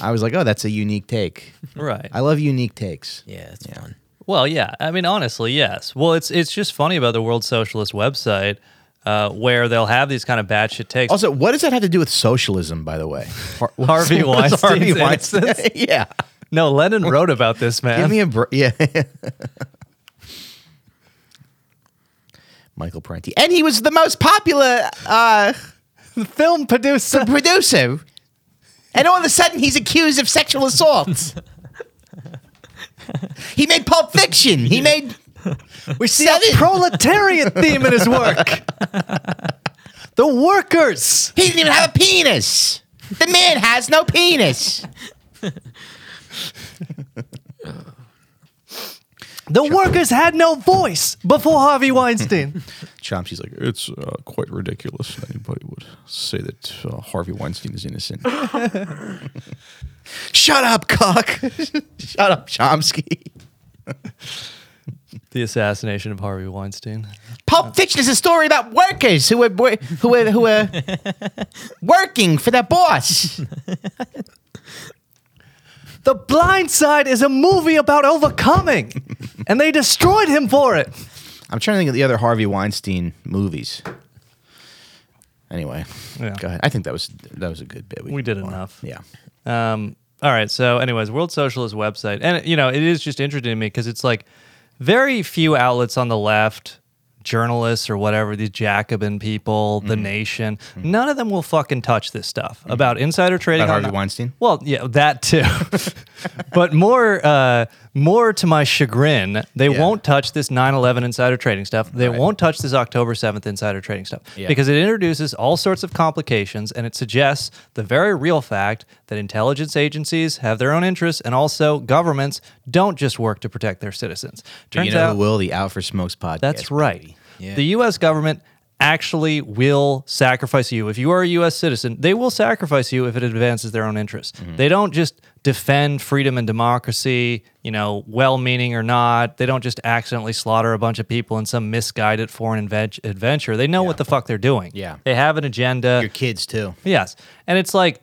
I was like, oh, that's a unique take. Right. I love unique takes. Yeah. It's fun. Well, yeah. I mean, honestly, yes. Well, it's it's just funny about the World Socialist website uh, where they'll have these kind of batshit takes. Also, what does that have to do with socialism, by the way? Har- Harvey what's Harvey Weinstein's Weinstein? yeah. no, Lenin wrote about this man. Give me a break. Yeah. Michael Parenti. And he was the most popular uh, film producer. producer. And all of a sudden, he's accused of sexual assault. he made Pulp Fiction. He made. We see a proletariat theme in his work. the workers. He didn't even have a penis. The man has no penis. The workers had no voice before Harvey Weinstein. Chomsky's like, it's uh, quite ridiculous anybody would say that uh, Harvey Weinstein is innocent. Shut up, cock. Shut up, Chomsky. the assassination of Harvey Weinstein. Pulp Fiction is a story about workers who were wor- who are who are working for their boss. The Blind Side is a movie about overcoming, and they destroyed him for it. I'm trying to think of the other Harvey Weinstein movies. Anyway, Yeah. go ahead. I think that was that was a good bit. We did enough. Yeah. Um, all right. So, anyways, World Socialist website, and you know, it is just interesting to me because it's like very few outlets on the left, journalists or whatever, these Jacobin people, Mm-hmm. the Nation, none of them will fucking touch this stuff about insider trading. About Harvey Weinstein? Well, yeah, that too. but more, uh, more to my chagrin, they Yeah. won't touch this 9/11 insider trading stuff. They Right. won't touch this October 7th insider trading stuff Yeah. because it introduces all sorts of complications and it suggests the very real fact that intelligence agencies have their own interests and also governments don't just work to protect their citizens. Do you Turns know out who will the Out for Smokes podcast? that's right. Yeah. The U.S. government actually will sacrifice you. If you are a U.S. citizen, they will sacrifice you if it advances their own interests. Mm-hmm. They don't just defend freedom and democracy, you know, well meaning or not. They don't just accidentally slaughter a bunch of people in some misguided foreign advent- adventure. They know what the fuck they're doing. Yeah. They have an agenda. Your kids too. Yes. And it's like,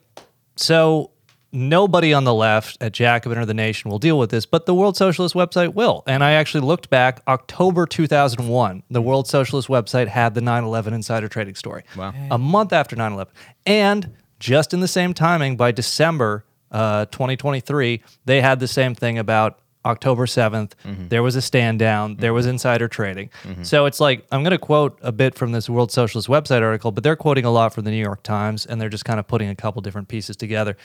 so nobody on the left at Jacobin or the Nation will deal with this, but the World Socialist website will. And I actually looked back October 2001. The World Socialist website had the 9 11 insider trading story. Wow. A month after 9 11. And just in the same timing, by December uh, 2023, they had the same thing about October 7th. Mm-hmm. There was a stand down, there was mm-hmm. insider trading. Mm-hmm. So it's like, I'm going to quote a bit from this World Socialist website article, but they're quoting a lot from the New York Times and they're just kind of putting a couple different pieces together.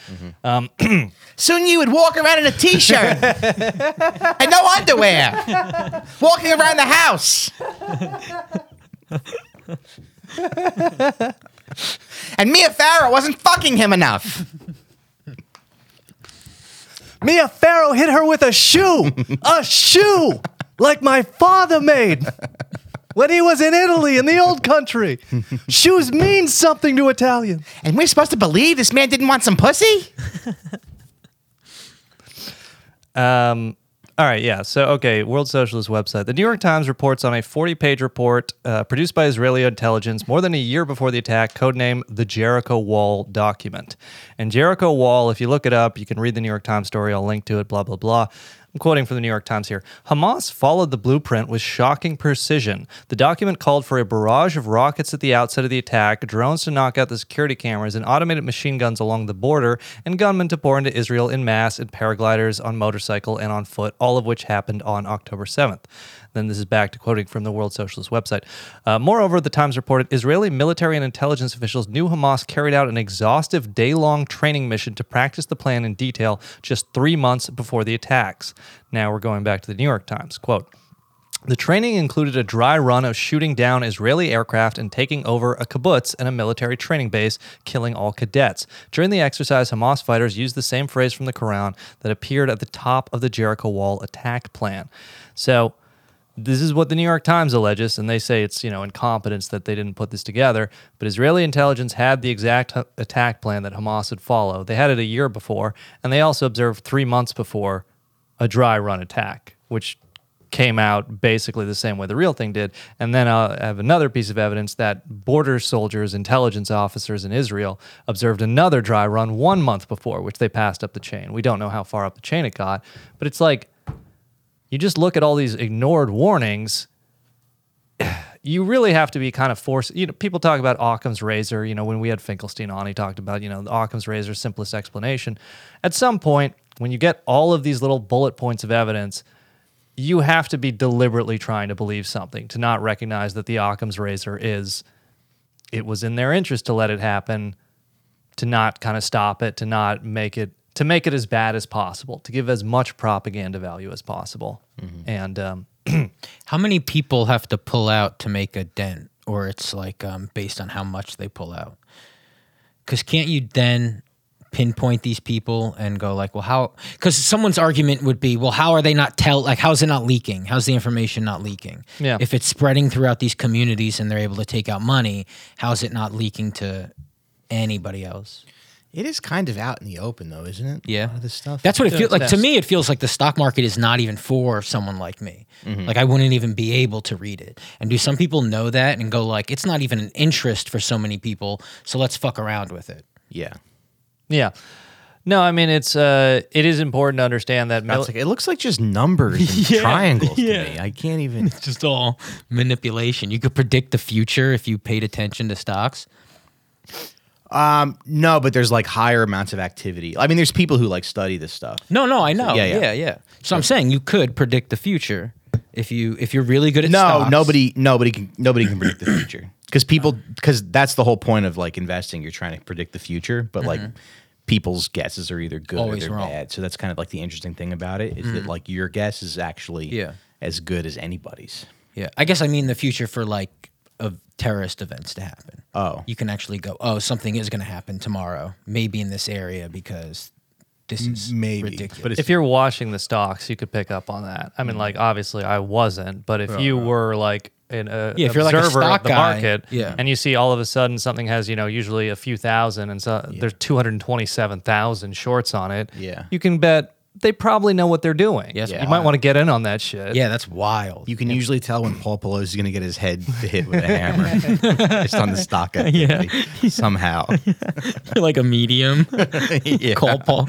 Um, Soon you would walk around in a t-shirt and no underwear, walking around the house. and Mia Farrow wasn't fucking him enough. Mia Farrow hit her with a shoe, a shoe, like my father made when he was in Italy in the old country. Shoes mean something to Italians. And we're supposed to believe this man didn't want some pussy? Um, all right, yeah. So, okay, World Socialist website. The New York Times reports on a 40 page report uh, produced by Israeli intelligence more than a year before the attack, codenamed the Jericho Wall document. And Jericho Wall, if you look it up, you can read the New York Times story. I'll link to it, blah, blah, blah. I'm quoting from the New York Times here. Hamas followed the blueprint with shocking precision. The document called for a barrage of rockets at the outset of the attack, drones to knock out the security cameras, and automated machine guns along the border, and gunmen to pour into Israel in mass in paragliders, on motorcycle, and on foot, all of which happened on October 7th. Then this is back to quoting from the World Socialist website. Uh, moreover, the Times reported Israeli military and intelligence officials knew Hamas carried out an exhaustive day long training mission to practice the plan in detail just three months before the attacks. Now we're going back to the New York Times. Quote, the training included a dry run of shooting down Israeli aircraft and taking over a kibbutz and a military training base, killing all cadets. During the exercise, Hamas fighters used the same phrase from the Quran that appeared at the top of the Jericho Wall attack plan. So, this is what the New York Times alleges, and they say it's you know incompetence that they didn't put this together. But Israeli intelligence had the exact h- attack plan that Hamas would follow. They had it a year before, and they also observed three months before a dry run attack, which came out basically the same way the real thing did. And then uh, I have another piece of evidence that border soldiers, intelligence officers in Israel observed another dry run one month before, which they passed up the chain. We don't know how far up the chain it got, but it's like you just look at all these ignored warnings. You really have to be kind of forced. You know, people talk about Occam's razor. You know, when we had Finkelstein on, he talked about you know the Occam's razor, simplest explanation. At some point, when you get all of these little bullet points of evidence, you have to be deliberately trying to believe something to not recognize that the Occam's razor is it was in their interest to let it happen, to not kind of stop it, to not make it to make it as bad as possible, to give as much propaganda value as possible. And um, How many people have to pull out to make a dent, or it's like um, based on how much they pull out? Because can't you then pinpoint these people and go like, well, how? Because someone's argument would be, well, how are they not tell? Like, how's it not leaking? How's the information not leaking? Yeah. If it's spreading throughout these communities and they're able to take out money, how's it not leaking to anybody else? It is kind of out in the open, though, isn't it? Yeah, A lot of this stuff. That's what it feels like to me. It feels like the stock market is not even for someone like me. Mm-hmm. Like I wouldn't even be able to read it. And do some people know that and go like, it's not even an interest for so many people, so let's fuck around with it. yeah. Yeah. No, I mean it's uh it is important to understand that mil- like, it looks like just numbers and Yeah, triangles yeah. to me. I can't even. It's just all manipulation. You could predict the future if you paid attention to stocks. Um, no, but there's like higher amounts of activity. I mean, there's people who like study this stuff. No, no, I know. yeah, yeah, yeah. yeah, So I'm saying you could predict the future if you if you're really good at No, stocks. nobody, nobody can, nobody can predict the future because people, because that's the whole point of like investing. You're trying to predict the future, but like people's guesses are either good Mm-hmm. Always or they're wrong. Mm-hmm. bad. So that's kind of like the interesting thing about it is that like your guess is actually Yeah. as good as anybody's. Yeah, I guess I mean the future for like of terrorist events to happen. Oh. you can actually go. Oh, something is going to happen tomorrow, maybe in this area because this is maybe, ridiculous. but if you're watching the stocks, you could pick up on that. I mean, like obviously I wasn't, but if you were like an uh, Yeah, if you're like a observer stock of the guy, market, yeah. and you see all of a sudden something has you know usually a few thousand, and so there's two hundred twenty seven thousand shorts on it. Yeah. you can bet they probably know what they're doing. Yes, you might want to get in on that shit. yeah, that's wild. You can usually tell when Paul Pelosi is going to get his head hit with a hammer just on the stock activity somehow. You're like a medium. Call Paul.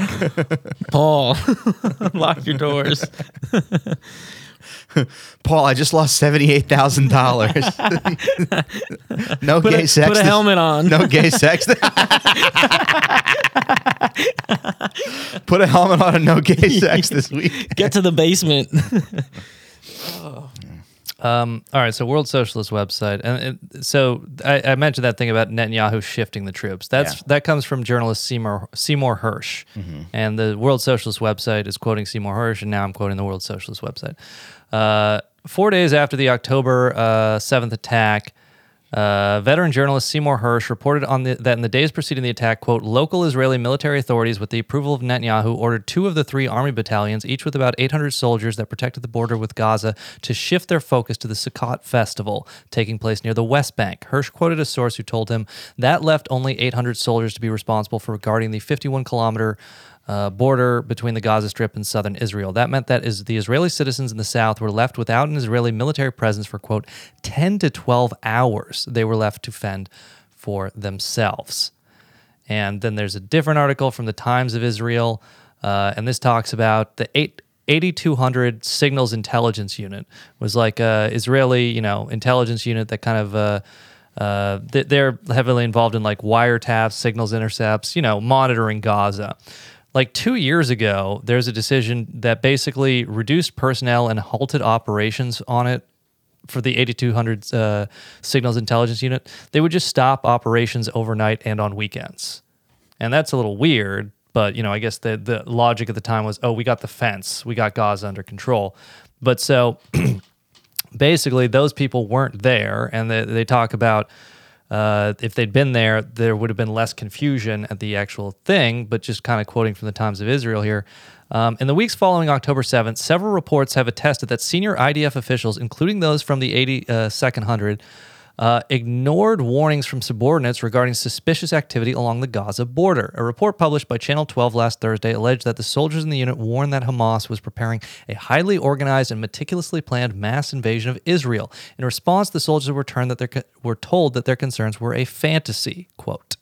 Paul, lock your doors. Paul, I just lost seventy-eight thousand dollars. no Put gay a, sex. put a helmet on. No gay sex. Put a helmet on and no gay sex this week. Get to the basement. Um, all right, so World Socialist website, and it, so I, I mentioned that thing about Netanyahu shifting the troops. That's Yeah. that comes from journalist Seymour Seymour Hersh, and the World Socialist website is quoting Seymour Hersh, and now I'm quoting the World Socialist website. Uh, four days after the October seventh attack. Uh, veteran journalist Seymour Hersh reported on the, that in the days preceding the attack, quote, local Israeli military authorities, with the approval of Netanyahu, ordered two of the three army battalions, each with about 800 soldiers that protected the border with Gaza, to shift their focus to the Sukkot festival taking place near the West Bank. Hersh quoted a source who told him that left only 800 soldiers to be responsible for guarding the 51 kilometer uh, border between the Gaza Strip and southern Israel. That meant that is the Israeli citizens in the south were left without an Israeli military presence for quote 10 to 12 hours. They were left to fend for themselves. And then there's a different article from the Times of Israel, uh, and this talks about the eight. 8200 signals intelligence unit was like a Israeli, you know, intelligence unit that kind of uh, uh, they're heavily involved in like wiretaps, signals intercepts, you know, monitoring Gaza. Like two years ago, there's a decision that basically reduced personnel and halted operations on it for the 8200 uh, signals intelligence unit. They would just stop operations overnight and on weekends, and that's a little weird. But you know, I guess the the logic at the time was, oh, we got the fence, we got Gaza under control. But so basically those people weren't there and they, they talk about uh, if they'd been there there would have been less confusion at the actual thing but just kind of quoting from the times of israel here um, in the weeks following october 7th several reports have attested that senior idf officials including those from the 8200 uh, ignored warnings from subordinates regarding suspicious activity along the Gaza border. A report published by Channel 12 last Thursday alleged that the soldiers in the unit warned that Hamas was preparing a highly organized and meticulously planned mass invasion of Israel. In response, the soldiers were, that their, were told that their concerns were a fantasy. Quote.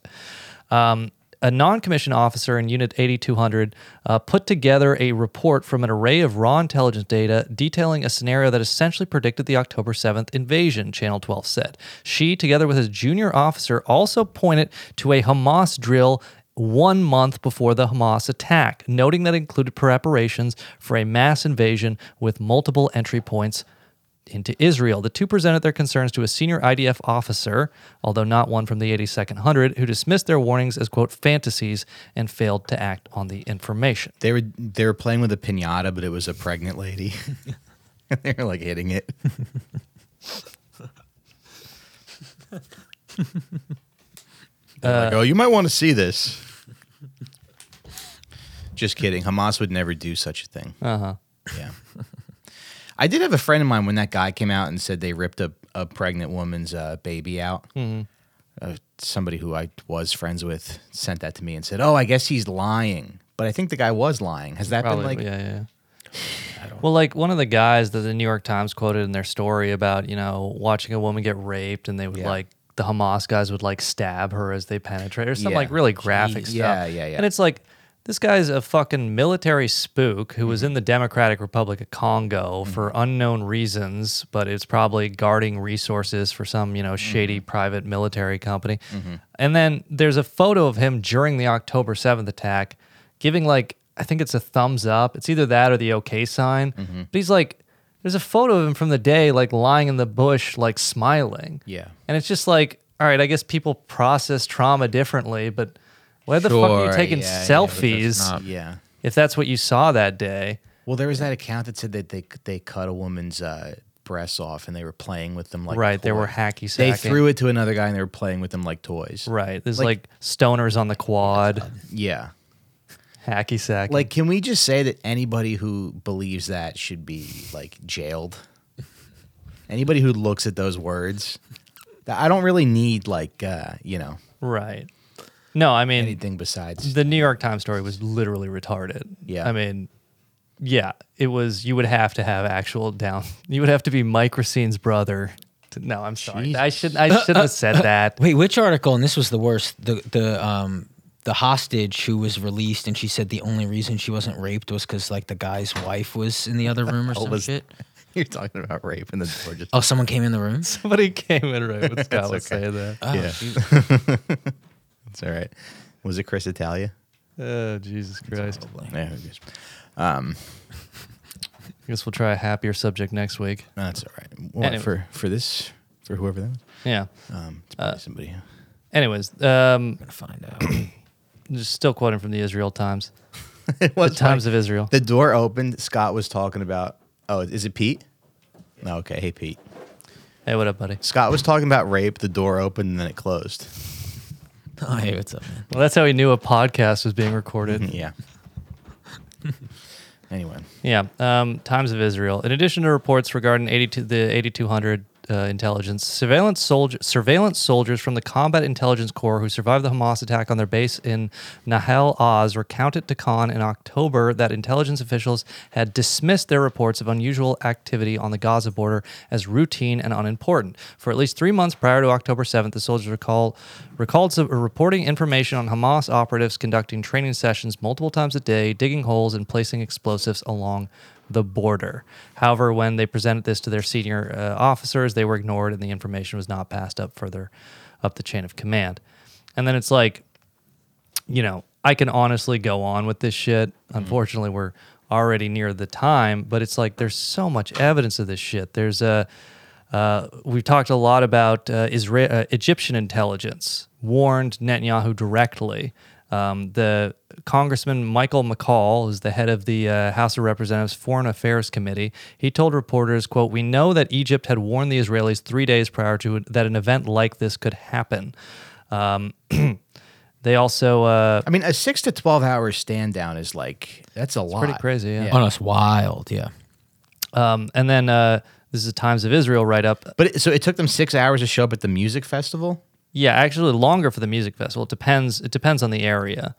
Um, a non-commissioned officer in Unit 8200 uh, put together a report from an array of raw intelligence data detailing a scenario that essentially predicted the October 7th invasion, Channel 12 said. She, together with his junior officer, also pointed to a Hamas drill one month before the Hamas attack, noting that it included preparations for a mass invasion with multiple entry points into Israel. The two presented their concerns to a senior IDF officer, although not one from the 8200, who dismissed their warnings as quote fantasies and failed to act on the information. They were they were playing with a pinata, but it was a pregnant lady. And they were like hitting it. They're like, oh, you might want to see this. Just kidding. Hamas would never do such a thing. Uh huh. Yeah. I did have a friend of mine when that guy came out and said they ripped a, a pregnant woman's uh, baby out. Uh, somebody who I was friends with sent that to me and said, "Oh, I guess he's lying." But I think the guy was lying. Has that Probably, been like? yeah, yeah. Well, like one of the guys that the New York Times quoted in their story about, you know, watching a woman get raped and they would Yeah. like the Hamas guys would like stab her as they penetrate or some Yeah. like really graphic Jeez. stuff. Yeah, yeah, yeah. And it's like this guy's a fucking military spook who Mm-hmm. was in the Democratic Republic of Congo for unknown reasons, but it's probably guarding resources for some, you know, shady Mm-hmm. private military company. And then there's a photo of him during the October 7th attack giving like I think it's a thumbs up. It's either that or the okay sign. Mm-hmm. But he's like there's a photo of him from the day like lying in the bush like smiling. Yeah. And it's just like, all right, I guess people process trauma differently, but why the fuck are you Sure, taking yeah, yeah, but that's selfies not- Yeah. if that's what you saw that day? Well, there was that account that said that they they cut a woman's uh, breasts off and they were playing with them like right, they were toys. hacky They sacking. threw it to another guy and they were playing with them like toys. Right. There's like, Like- stoners on the quad, Yeah. hacky sack. Like, can we just say that anybody who believes that should be like jailed? Anybody who looks at those words, I don't really need like uh, you know right. No, I mean anything besides the New York Times story was literally retarded. Yeah. I mean, yeah, it was. You would have to have actual down. You would have to be Mike Racine's brother. To, no, I'm sorry. I should. I shouldn't have said that. Wait, which article? And this was the worst. The the um the hostage who was released, and she said the only reason she wasn't raped was because like the guy's wife was in the other room or some was- shit. you're talking about rape in the door just Oh, someone came in the room. Somebody came in right when Scott was okay. saying that. Oh, Yeah. Shoot. It's all right. Was it Chris D'Elia? Oh Jesus Christ! Probably. Yeah, who cares? I guess we'll try a happier subject next week. that's all right. Well, Anyway. for for this for whoever that was, Yeah. um, it's probably somebody. Anyways, um, I'm gonna find out. just still quoting from the Israel Times. It The was Times of Israel. The door opened. Scott was talking about. Oh, is it Pete? No, okay. Hey, Pete. Hey, what up, buddy? Scott was talking about rape. The door opened and then it closed. oh, hey, what's up, man? Well, that's how he knew a podcast was being recorded. Yeah. anyway, Yeah, um, Times of Israel. In addition to reports regarding 82, the 8200 uh, intelligence, surveillance, soldier, surveillance soldiers from the Combat Intelligence Corps who survived the Hamas attack on their base in Nahal Oz recounted to Kan in October that intelligence officials had dismissed their reports of unusual activity on the Gaza border as routine and unimportant. For at least three months prior to October 7th, the soldiers recall, recalled reporting information on Hamas operatives conducting training sessions multiple times a day, digging holes, and placing explosives along the border. However, when they presented this to their senior uh, officers, they were ignored and the information was not passed up further up the chain of command. And then it's like, you know, I can honestly go on with this shit. Unfortunately, we're already near the time, but it's like there's so much evidence of this shit. There's a uh, we've talked a lot about uh, Israel, uh, Egyptian intelligence warned Netanyahu directly. Um, the Congressman Michael McCaul, is the head of the uh, House of Representatives Foreign Affairs Committee, he told reporters, "quote We know that Egypt had warned the Israelis three days prior to that an event like this could happen." Um, they also uh, I mean, a six to twelve hour stand down is like that's a lot. pretty crazy, yeah. Oh, that's wild. Yeah. Um, and then uh, this is a Times of Israel write up. But it, so it took them six hours to show up at the music festival. Yeah, actually longer for the music festival. It depends. It depends on the area.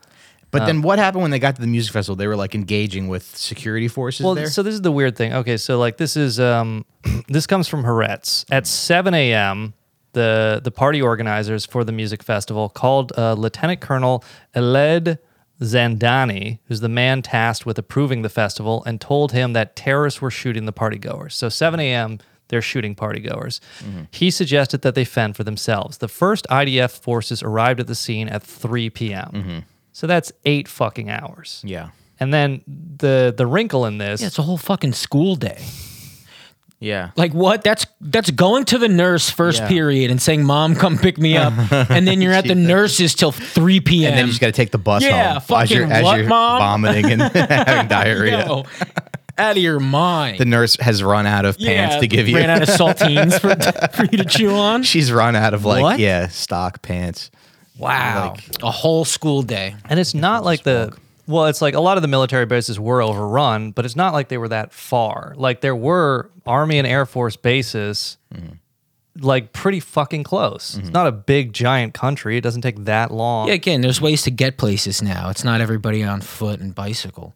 But then what happened when they got to the music festival? They were like engaging with security forces Well, there. so this is the weird thing. Okay, so like this is um, this comes from Haaretz at 7 a.m. The the party organizers for the music festival called uh, Lieutenant Colonel Eled Zandani, who's the man tasked with approving the festival, and told him that terrorists were shooting the partygoers. So 7 a.m. They're shooting partygoers. Mm-hmm. He suggested that they fend for themselves. The first IDF forces arrived at the scene at 3 p.m. Mm-hmm. So that's eight fucking hours. yeah, And then the the wrinkle in this Yeah, it's a whole fucking school day. yeah. Like what? That's that's going to the nurse first Yeah. period and saying, "Mom, come pick me up," and then you're at the nurse's till three p.m. And then you just got to take the bus Yeah, home as you're, fucking as what, you're Mom? vomiting and having diarrhea. Yo, out of your mind. The nurse has run out of pants to give you. Ran out of saltines for, for you to chew on. She's run out of like What? yeah stock pants. Wow, Like- a whole school day. And it's not like the Well, it's like a lot of the military bases were overrun, but it's not like they were that far. Like there were Army and Air Force bases, mm-hmm. like pretty fucking close. It's mm-hmm. not a big giant country. It doesn't take that long. Yeah, again, there's ways to get places now. It's not everybody on foot and bicycle.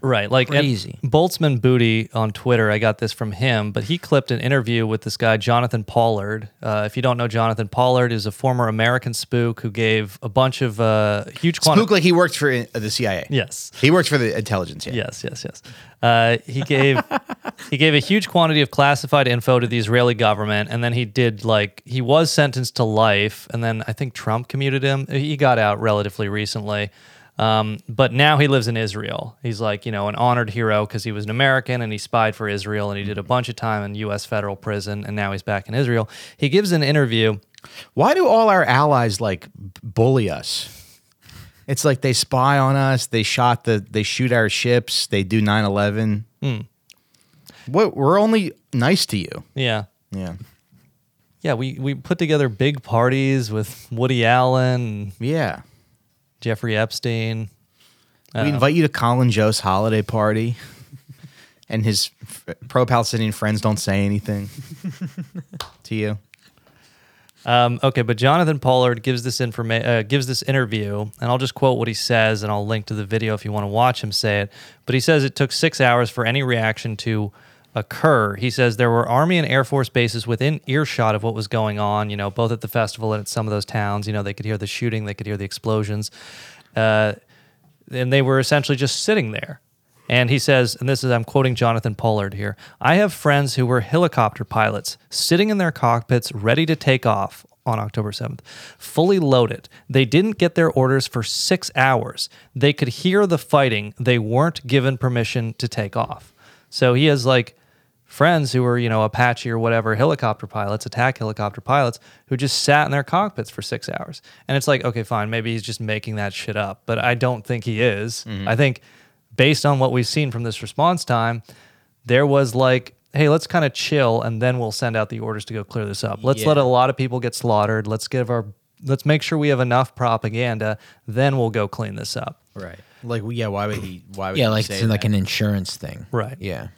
Right, like Crazy. Boltzmann Booty on Twitter. I got this from him, but he clipped an interview with this guy Jonathan Pollard. Uh, if you don't know Jonathan Pollard, is a former American spook who gave a bunch of uh, huge quanti- Spook like he worked for uh, the CIA. Yes, He worked for the intelligence. Yeah. yes, yes, yes. Uh, he gave he gave a huge quantity of classified info to the Israeli government, and then he did like he was sentenced to life, and then I think Trump commuted him. He got out relatively recently. Um, but now he lives in Israel. He's like, you know, an honored hero because he was an American and he spied for Israel and he did a bunch of time in U.S. federal prison and now he's back in Israel. He gives an interview. Why do all our allies like bully us? It's like they spy on us. They shot the. They shoot our ships. They do 9-11. Hmm. What? We're only nice to you. Yeah. Yeah. Yeah, we, we put together big parties with Woody Allen, Yeah. Jeffrey Epstein. We invite you to Colin Joe's holiday party, and his f- pro-Palestinian friends don't say anything to you. Um, okay, but Jonathan Pollard gives this informa- uh, gives this interview, and I'll just quote what he says, and I'll link to the video if you want to watch him say it. But he says it took six hours for any reaction to occur. He says there were Army and Air Force bases within earshot of what was going on. You know, both at the festival and at some of those towns. You know, they could hear the shooting, they could hear the explosions, uh, and they were essentially just sitting there. And he says, and this is, I'm quoting Jonathan Pollard here I have friends who were helicopter pilots sitting in their cockpits ready to take off on October 7th, fully loaded. They didn't get their orders for six hours. They could hear the fighting. They weren't given permission to take off. So he has like friends who were, you know, Apache or whatever helicopter pilots, attack helicopter pilots, who just sat in their cockpits for six hours. And it's like, okay, fine, maybe he's just making that shit up, but I don't think he is. Mm-hmm. I think based on what we've seen from this response time, there was like, hey, let's kind of chill and then we'll send out the orders to go clear this up. Let's let a lot of people get slaughtered. Let's give our let's make sure we have enough propaganda, then we'll go clean this up. Right. Like, yeah. Why would he? Why would Yeah, he like say it's like an insurance thing. Right. Yeah.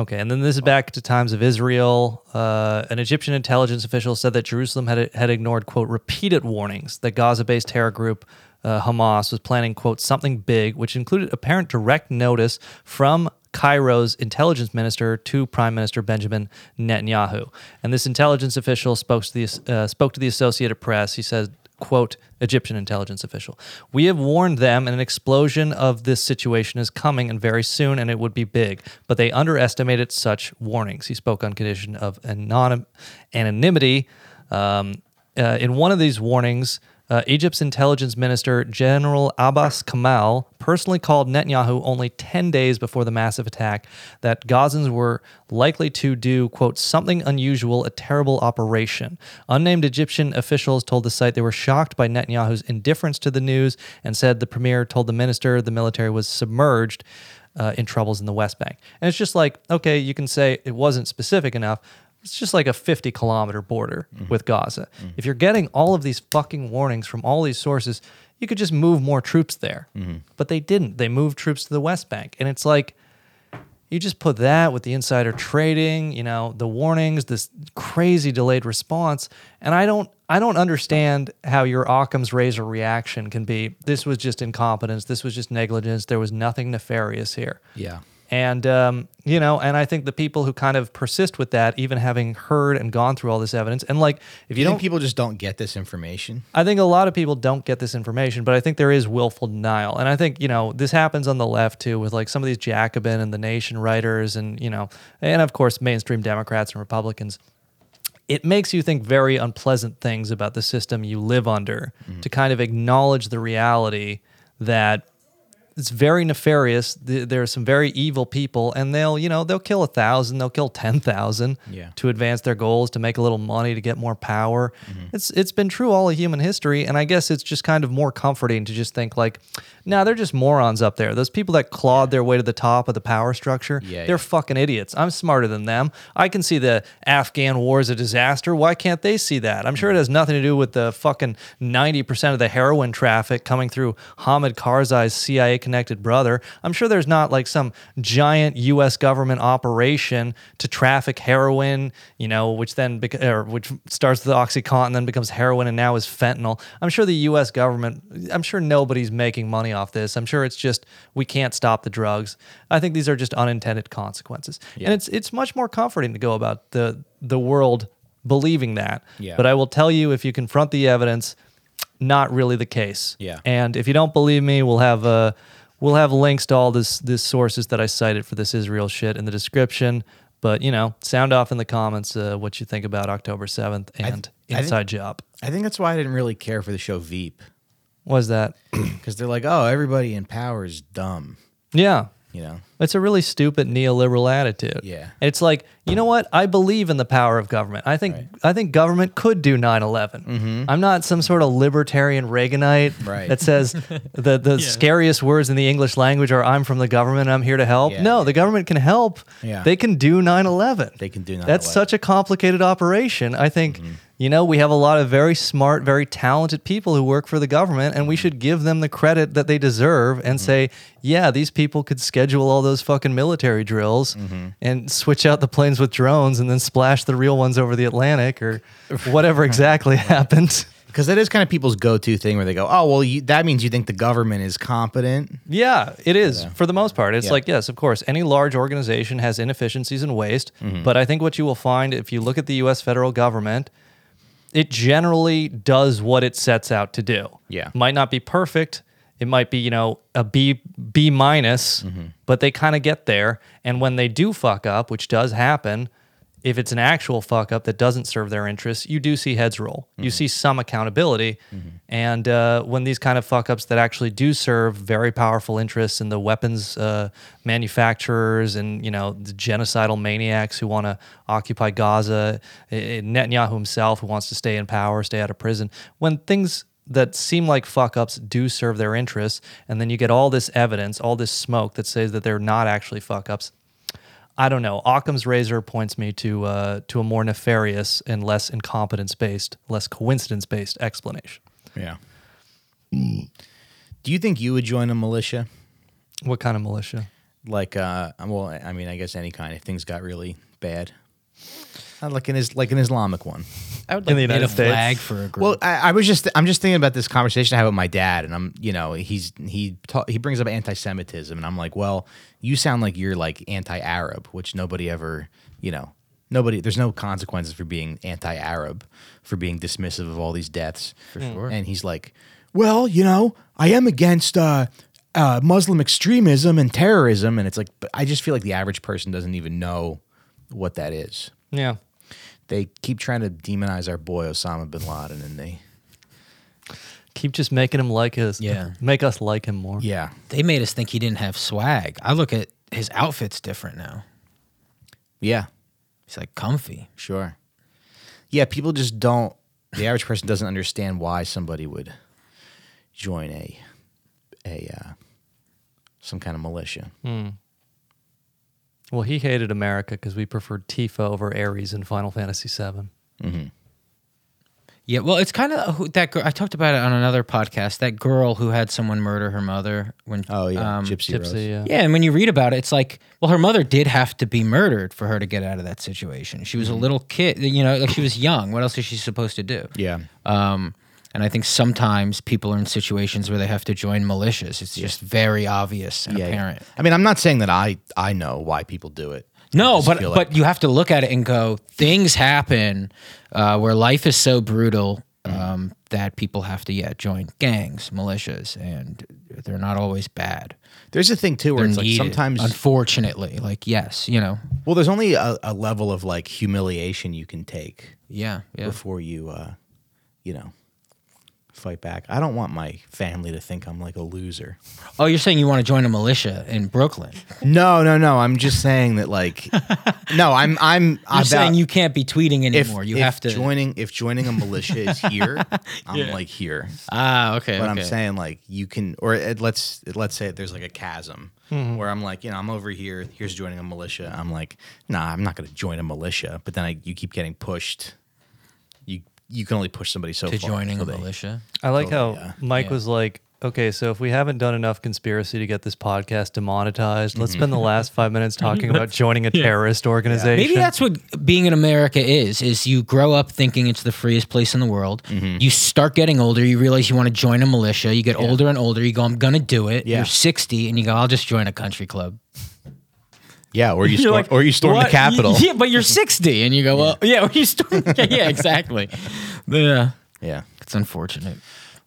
Okay, and then this is back to times of Israel. Uh, an Egyptian intelligence official said that Jerusalem had had ignored quote repeated warnings that Gaza-based terror group uh, Hamas was planning quote something big, which included apparent direct notice from Cairo's intelligence minister to Prime Minister Benjamin Netanyahu. And this intelligence official spoke to the uh, spoke to the Associated Press. He said quote Egyptian intelligence official. We have warned them an explosion of this situation is coming and very soon and it would be big, but they underestimated such warnings. He spoke on condition of anonym, anonymity. Um, uh, in one of these warnings, uh, Egypt's intelligence minister, General Abbas Kamal, personally called Netanyahu only 10 days before the massive attack that Gazans were likely to do, quote, something unusual, a terrible operation. Unnamed Egyptian officials told the site they were shocked by Netanyahu's indifference to the news and said the premier told the minister the military was submerged uh, in troubles in the West Bank. And it's just like, okay, you can say it wasn't specific enough. It's just like a 50 kilometer border mm-hmm. with Gaza. Mm-hmm. If you're getting all of these fucking warnings from all these sources, you could just move more troops there. Mm-hmm. But they didn't. They moved troops to the West Bank. And it's like, you just put that with the insider trading, you know, the warnings, this crazy delayed response, and I don't I don't understand how your Occam's razor reaction can be this was just incompetence, this was just negligence, there was nothing nefarious here. Yeah. And um, you know, and I think the people who kind of persist with that, even having heard and gone through all this evidence, and like if you You don't think people just don't get this information? I think a lot of people don't get this information, but I think there is willful denial. And I think, you know, this happens on the left too with like some of these Jacobin and the Nation writers and, you know, and of course mainstream Democrats and Republicans. It makes you think very unpleasant things about the system you live under to kind of acknowledge the reality that it's very nefarious. There are some very evil people, and they'll, you know, they'll kill a thousand, they'll kill ten thousand Yeah. to advance their goals, to make a little money, to get more power. Mm-hmm. It's it's been true all of human history, and I guess it's just kind of more comforting to just think like, nah, they're just morons up there. Those people that clawed their way to the top of the power structure, Yeah, they're yeah. fucking idiots. I'm smarter than them. I can see the Afghan war as a disaster. Why can't they see that? I'm sure it mm-hmm. has nothing to do with the fucking 90% of the heroin traffic coming through Hamid Karzai's CIA disconnected brother. I'm sure there's not like some giant U.S. government operation to traffic heroin, you know, which then bec- or which starts with OxyContin, then becomes heroin, and now is fentanyl. I'm sure the U.S. government. I'm sure nobody's making money off this. I'm sure it's just we can't stop the drugs. I think these are just unintended consequences, and it's it's much more comforting to go about the the world believing that. Yeah. But I will tell you, if you confront the evidence, not really the case. Yeah. And if you don't believe me, we'll have uh, we'll have links to all this this sources that I cited for this Israel shit in the description. But you know, sound off in the comments uh, what you think about October seventh and I think- Inside Job. I think that's why I didn't really care for the show Veep Was that? because they're like, oh, everybody in power is dumb. yeah. You know, It's a really stupid neoliberal attitude. Yeah. It's like, you know what? I believe in the power of government. I think I think government could do 9/11. I'm not some sort of libertarian Reaganite Mm-hmm. Right. that says the the scariest words in the English language are I'm from the government, I'm here to help. Yeah. No, the government can help. Yeah. They can do 9/11. They can do That's 9/11. such a complicated operation. I think you know, we have a lot of very smart, very talented people who work for the government, and we mm-hmm. should give them the credit that they deserve and mm-hmm. say, yeah, these people could schedule all those fucking military drills mm-hmm. and switch out the planes with drones and then splash the real ones over the Atlantic or whatever exactly happened. because that is kind of people's go-to thing where they go, oh, well, you, that means you think the government is competent. Yeah, it is for the most part. It's Yeah. like, yes, of course, any large organization has inefficiencies and waste. But I think what you will find if you look at the US federal government, it generally does what it sets out to do. Yeah. Might not be perfect. It might be, you know, a B B minus, mm-hmm. but they kind of get there. And when they do fuck up, which does happen, if it's an actual fuck up that doesn't serve their interests, you do see heads roll. You see some accountability. And uh, when these kind of fuck ups that actually do serve very powerful interests in the weapons uh, manufacturers and you know the genocidal maniacs who want to occupy Gaza, eh, Netanyahu himself who wants to stay in power, stay out of prison, when things that seem like fuck ups do serve their interests, and then you get all this evidence, all this smoke that says that they're not actually fuck ups. I don't know. Occam's razor points me to uh, to a more nefarious and less incompetence based, less coincidence based explanation. Yeah. Do you think you would join a militia? What kind of militia? Like, uh, well, I mean, I guess any kind. If things got really bad, Uh, like an is like an Islamic one. I would In the United a States? flag for a group. Well, I, I was just I'm just thinking about this conversation I had with my dad, and I'm you know he's he ta- he brings up anti-Semitism, and I'm like, well, you sound like you're like anti-Arab, which nobody ever you know nobody there's no consequences for being anti-Arab for being dismissive of all these deaths for sure. And he's like, well, you know, I am against. uh uh, Muslim extremism and terrorism, and it's like, but I just feel like the average person doesn't even know what that is. Yeah. They keep trying to demonize our boy Osama bin Laden, and they Keep just making him like us. Yeah. Make us like him more. Yeah. they made us think he didn't have swag. I look at his outfit's different now. Yeah. He's like comfy. Sure. Yeah. People just don't, the average person doesn't understand why somebody would join a, a, uh, some kind of militia. Well, he hated America because we preferred Tifa over Aeris in Final Fantasy VII. Yeah, well, it's kind of that. Girl, I talked about it on another podcast. That girl who had someone murder her mother when. Oh, yeah. um, Gypsy, Rose. Yeah. Yeah, and when you read about it, it's like, well, her mother did have to be murdered for her to get out of that situation. She was Mm-hmm. a little kid, you know, like she was young. What else is she supposed to do? Yeah. Um, and I think sometimes people are in situations where they have to join militias. It's just very obvious and Yeah. apparent. I mean, I'm not saying that I, I know why people do it. No, but feel but you have to look at it and go, things happen uh, where life is so brutal um, that people have to yeah join gangs, militias, and they're not always bad. there's a thing too where They're it's like sometimes, unfortunately, like yes, you know, well, there's only a, a level of like humiliation you can take yeah, yeah. before you, uh, you know, fight back. I don't want my family to think I'm like a loser. Oh, you're saying you want to join a militia in Brooklyn? No, no, no. I'm just saying that like, no, I'm, I'm You're about, saying you can't be tweeting if, anymore. you if have to. joining, if joining a militia is here, I'm like here. ah, okay. But okay. I'm saying like you can, or it, let's let's say there's like a chasm Mm-hmm. where I'm like, you know, I'm over here. Here's joining a militia. I'm like, nah, I'm not going to join a militia. But then I, you keep getting pushed. You you can only push somebody so far. to far joining a until they- militia. I like Totally, how yeah. Mike Yeah. was like, Okay, so if we haven't done enough conspiracy to get this podcast demonetized, let's spend the last five minutes talking about joining a terrorist organization. Maybe that's what being in America is. Is you grow up thinking it's the freest place in the world. Mm-hmm. You start getting older. You realize you want to join a militia. You get older and older. You go, I'm gonna do it. Yeah. You're 60, and you go, I'll just join a country club. Yeah, or you storm, like, or you storm the "What? Capitol. Yeah, but you're 60, and you go, well, yeah, or you storm. Yeah, yeah, exactly. Yeah, Yeah. it's unfortunate.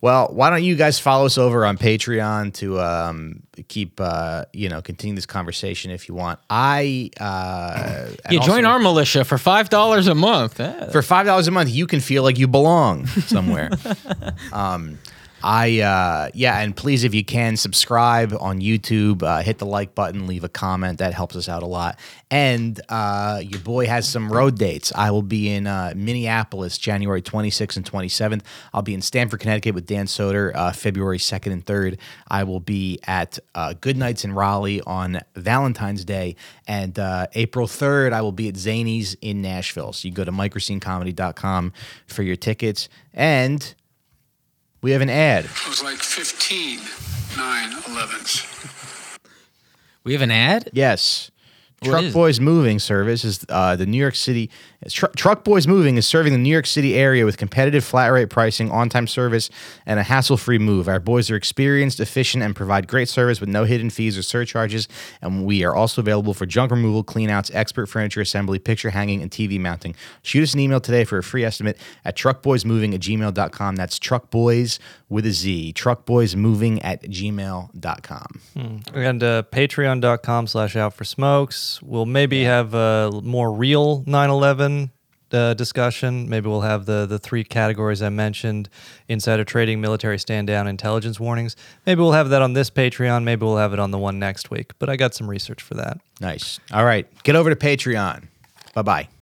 Well, why don't you guys follow us over on Patreon to um, keep uh, you know continue this conversation if you want. I uh, You join also- our militia for five dollars a month. For five dollars a month. You can feel like you belong somewhere. um, I uh, yeah, and please if you can subscribe on YouTube, uh, hit the like button, leave a comment. That helps us out a lot. And uh, your boy has some road dates. I will be in uh, Minneapolis January 26th and 27th. I'll be in Stamford, Connecticut with Dan Soder uh, February 2nd and 3rd. I will be at uh, Goodnights in Raleigh on Valentine's Day. And April 3rd, I will be at Zanies in Nashville. So you go to microscenecomedy.com for your tickets. And we have an ad. It was like 15 9 11s. We have an ad. Yes. What Truck is? Boys Moving Service is uh, the New York City. Tr- Truck Boys Moving is serving the New York City area with competitive flat rate pricing, on time service, and a hassle free move. Our boys are experienced, efficient, and provide great service with no hidden fees or surcharges. And we are also available for junk removal, cleanouts, expert furniture assembly, picture hanging, and TV mounting. Shoot us an email today for a free estimate at truckboysmoving at gmail.com. That's truckboys with a Z. Truckboysmoving at gmail.com. and uh, patreon.com slash out for smokes. We'll maybe have a more real 9-11 uh, discussion. Maybe we'll have the the three categories I mentioned: insider trading, military stand down, intelligence warnings. Maybe we'll have that on this Patreon. Maybe we'll have it on the one next week. But I got some research for that. Nice. All right. Get over to Patreon. Bye bye.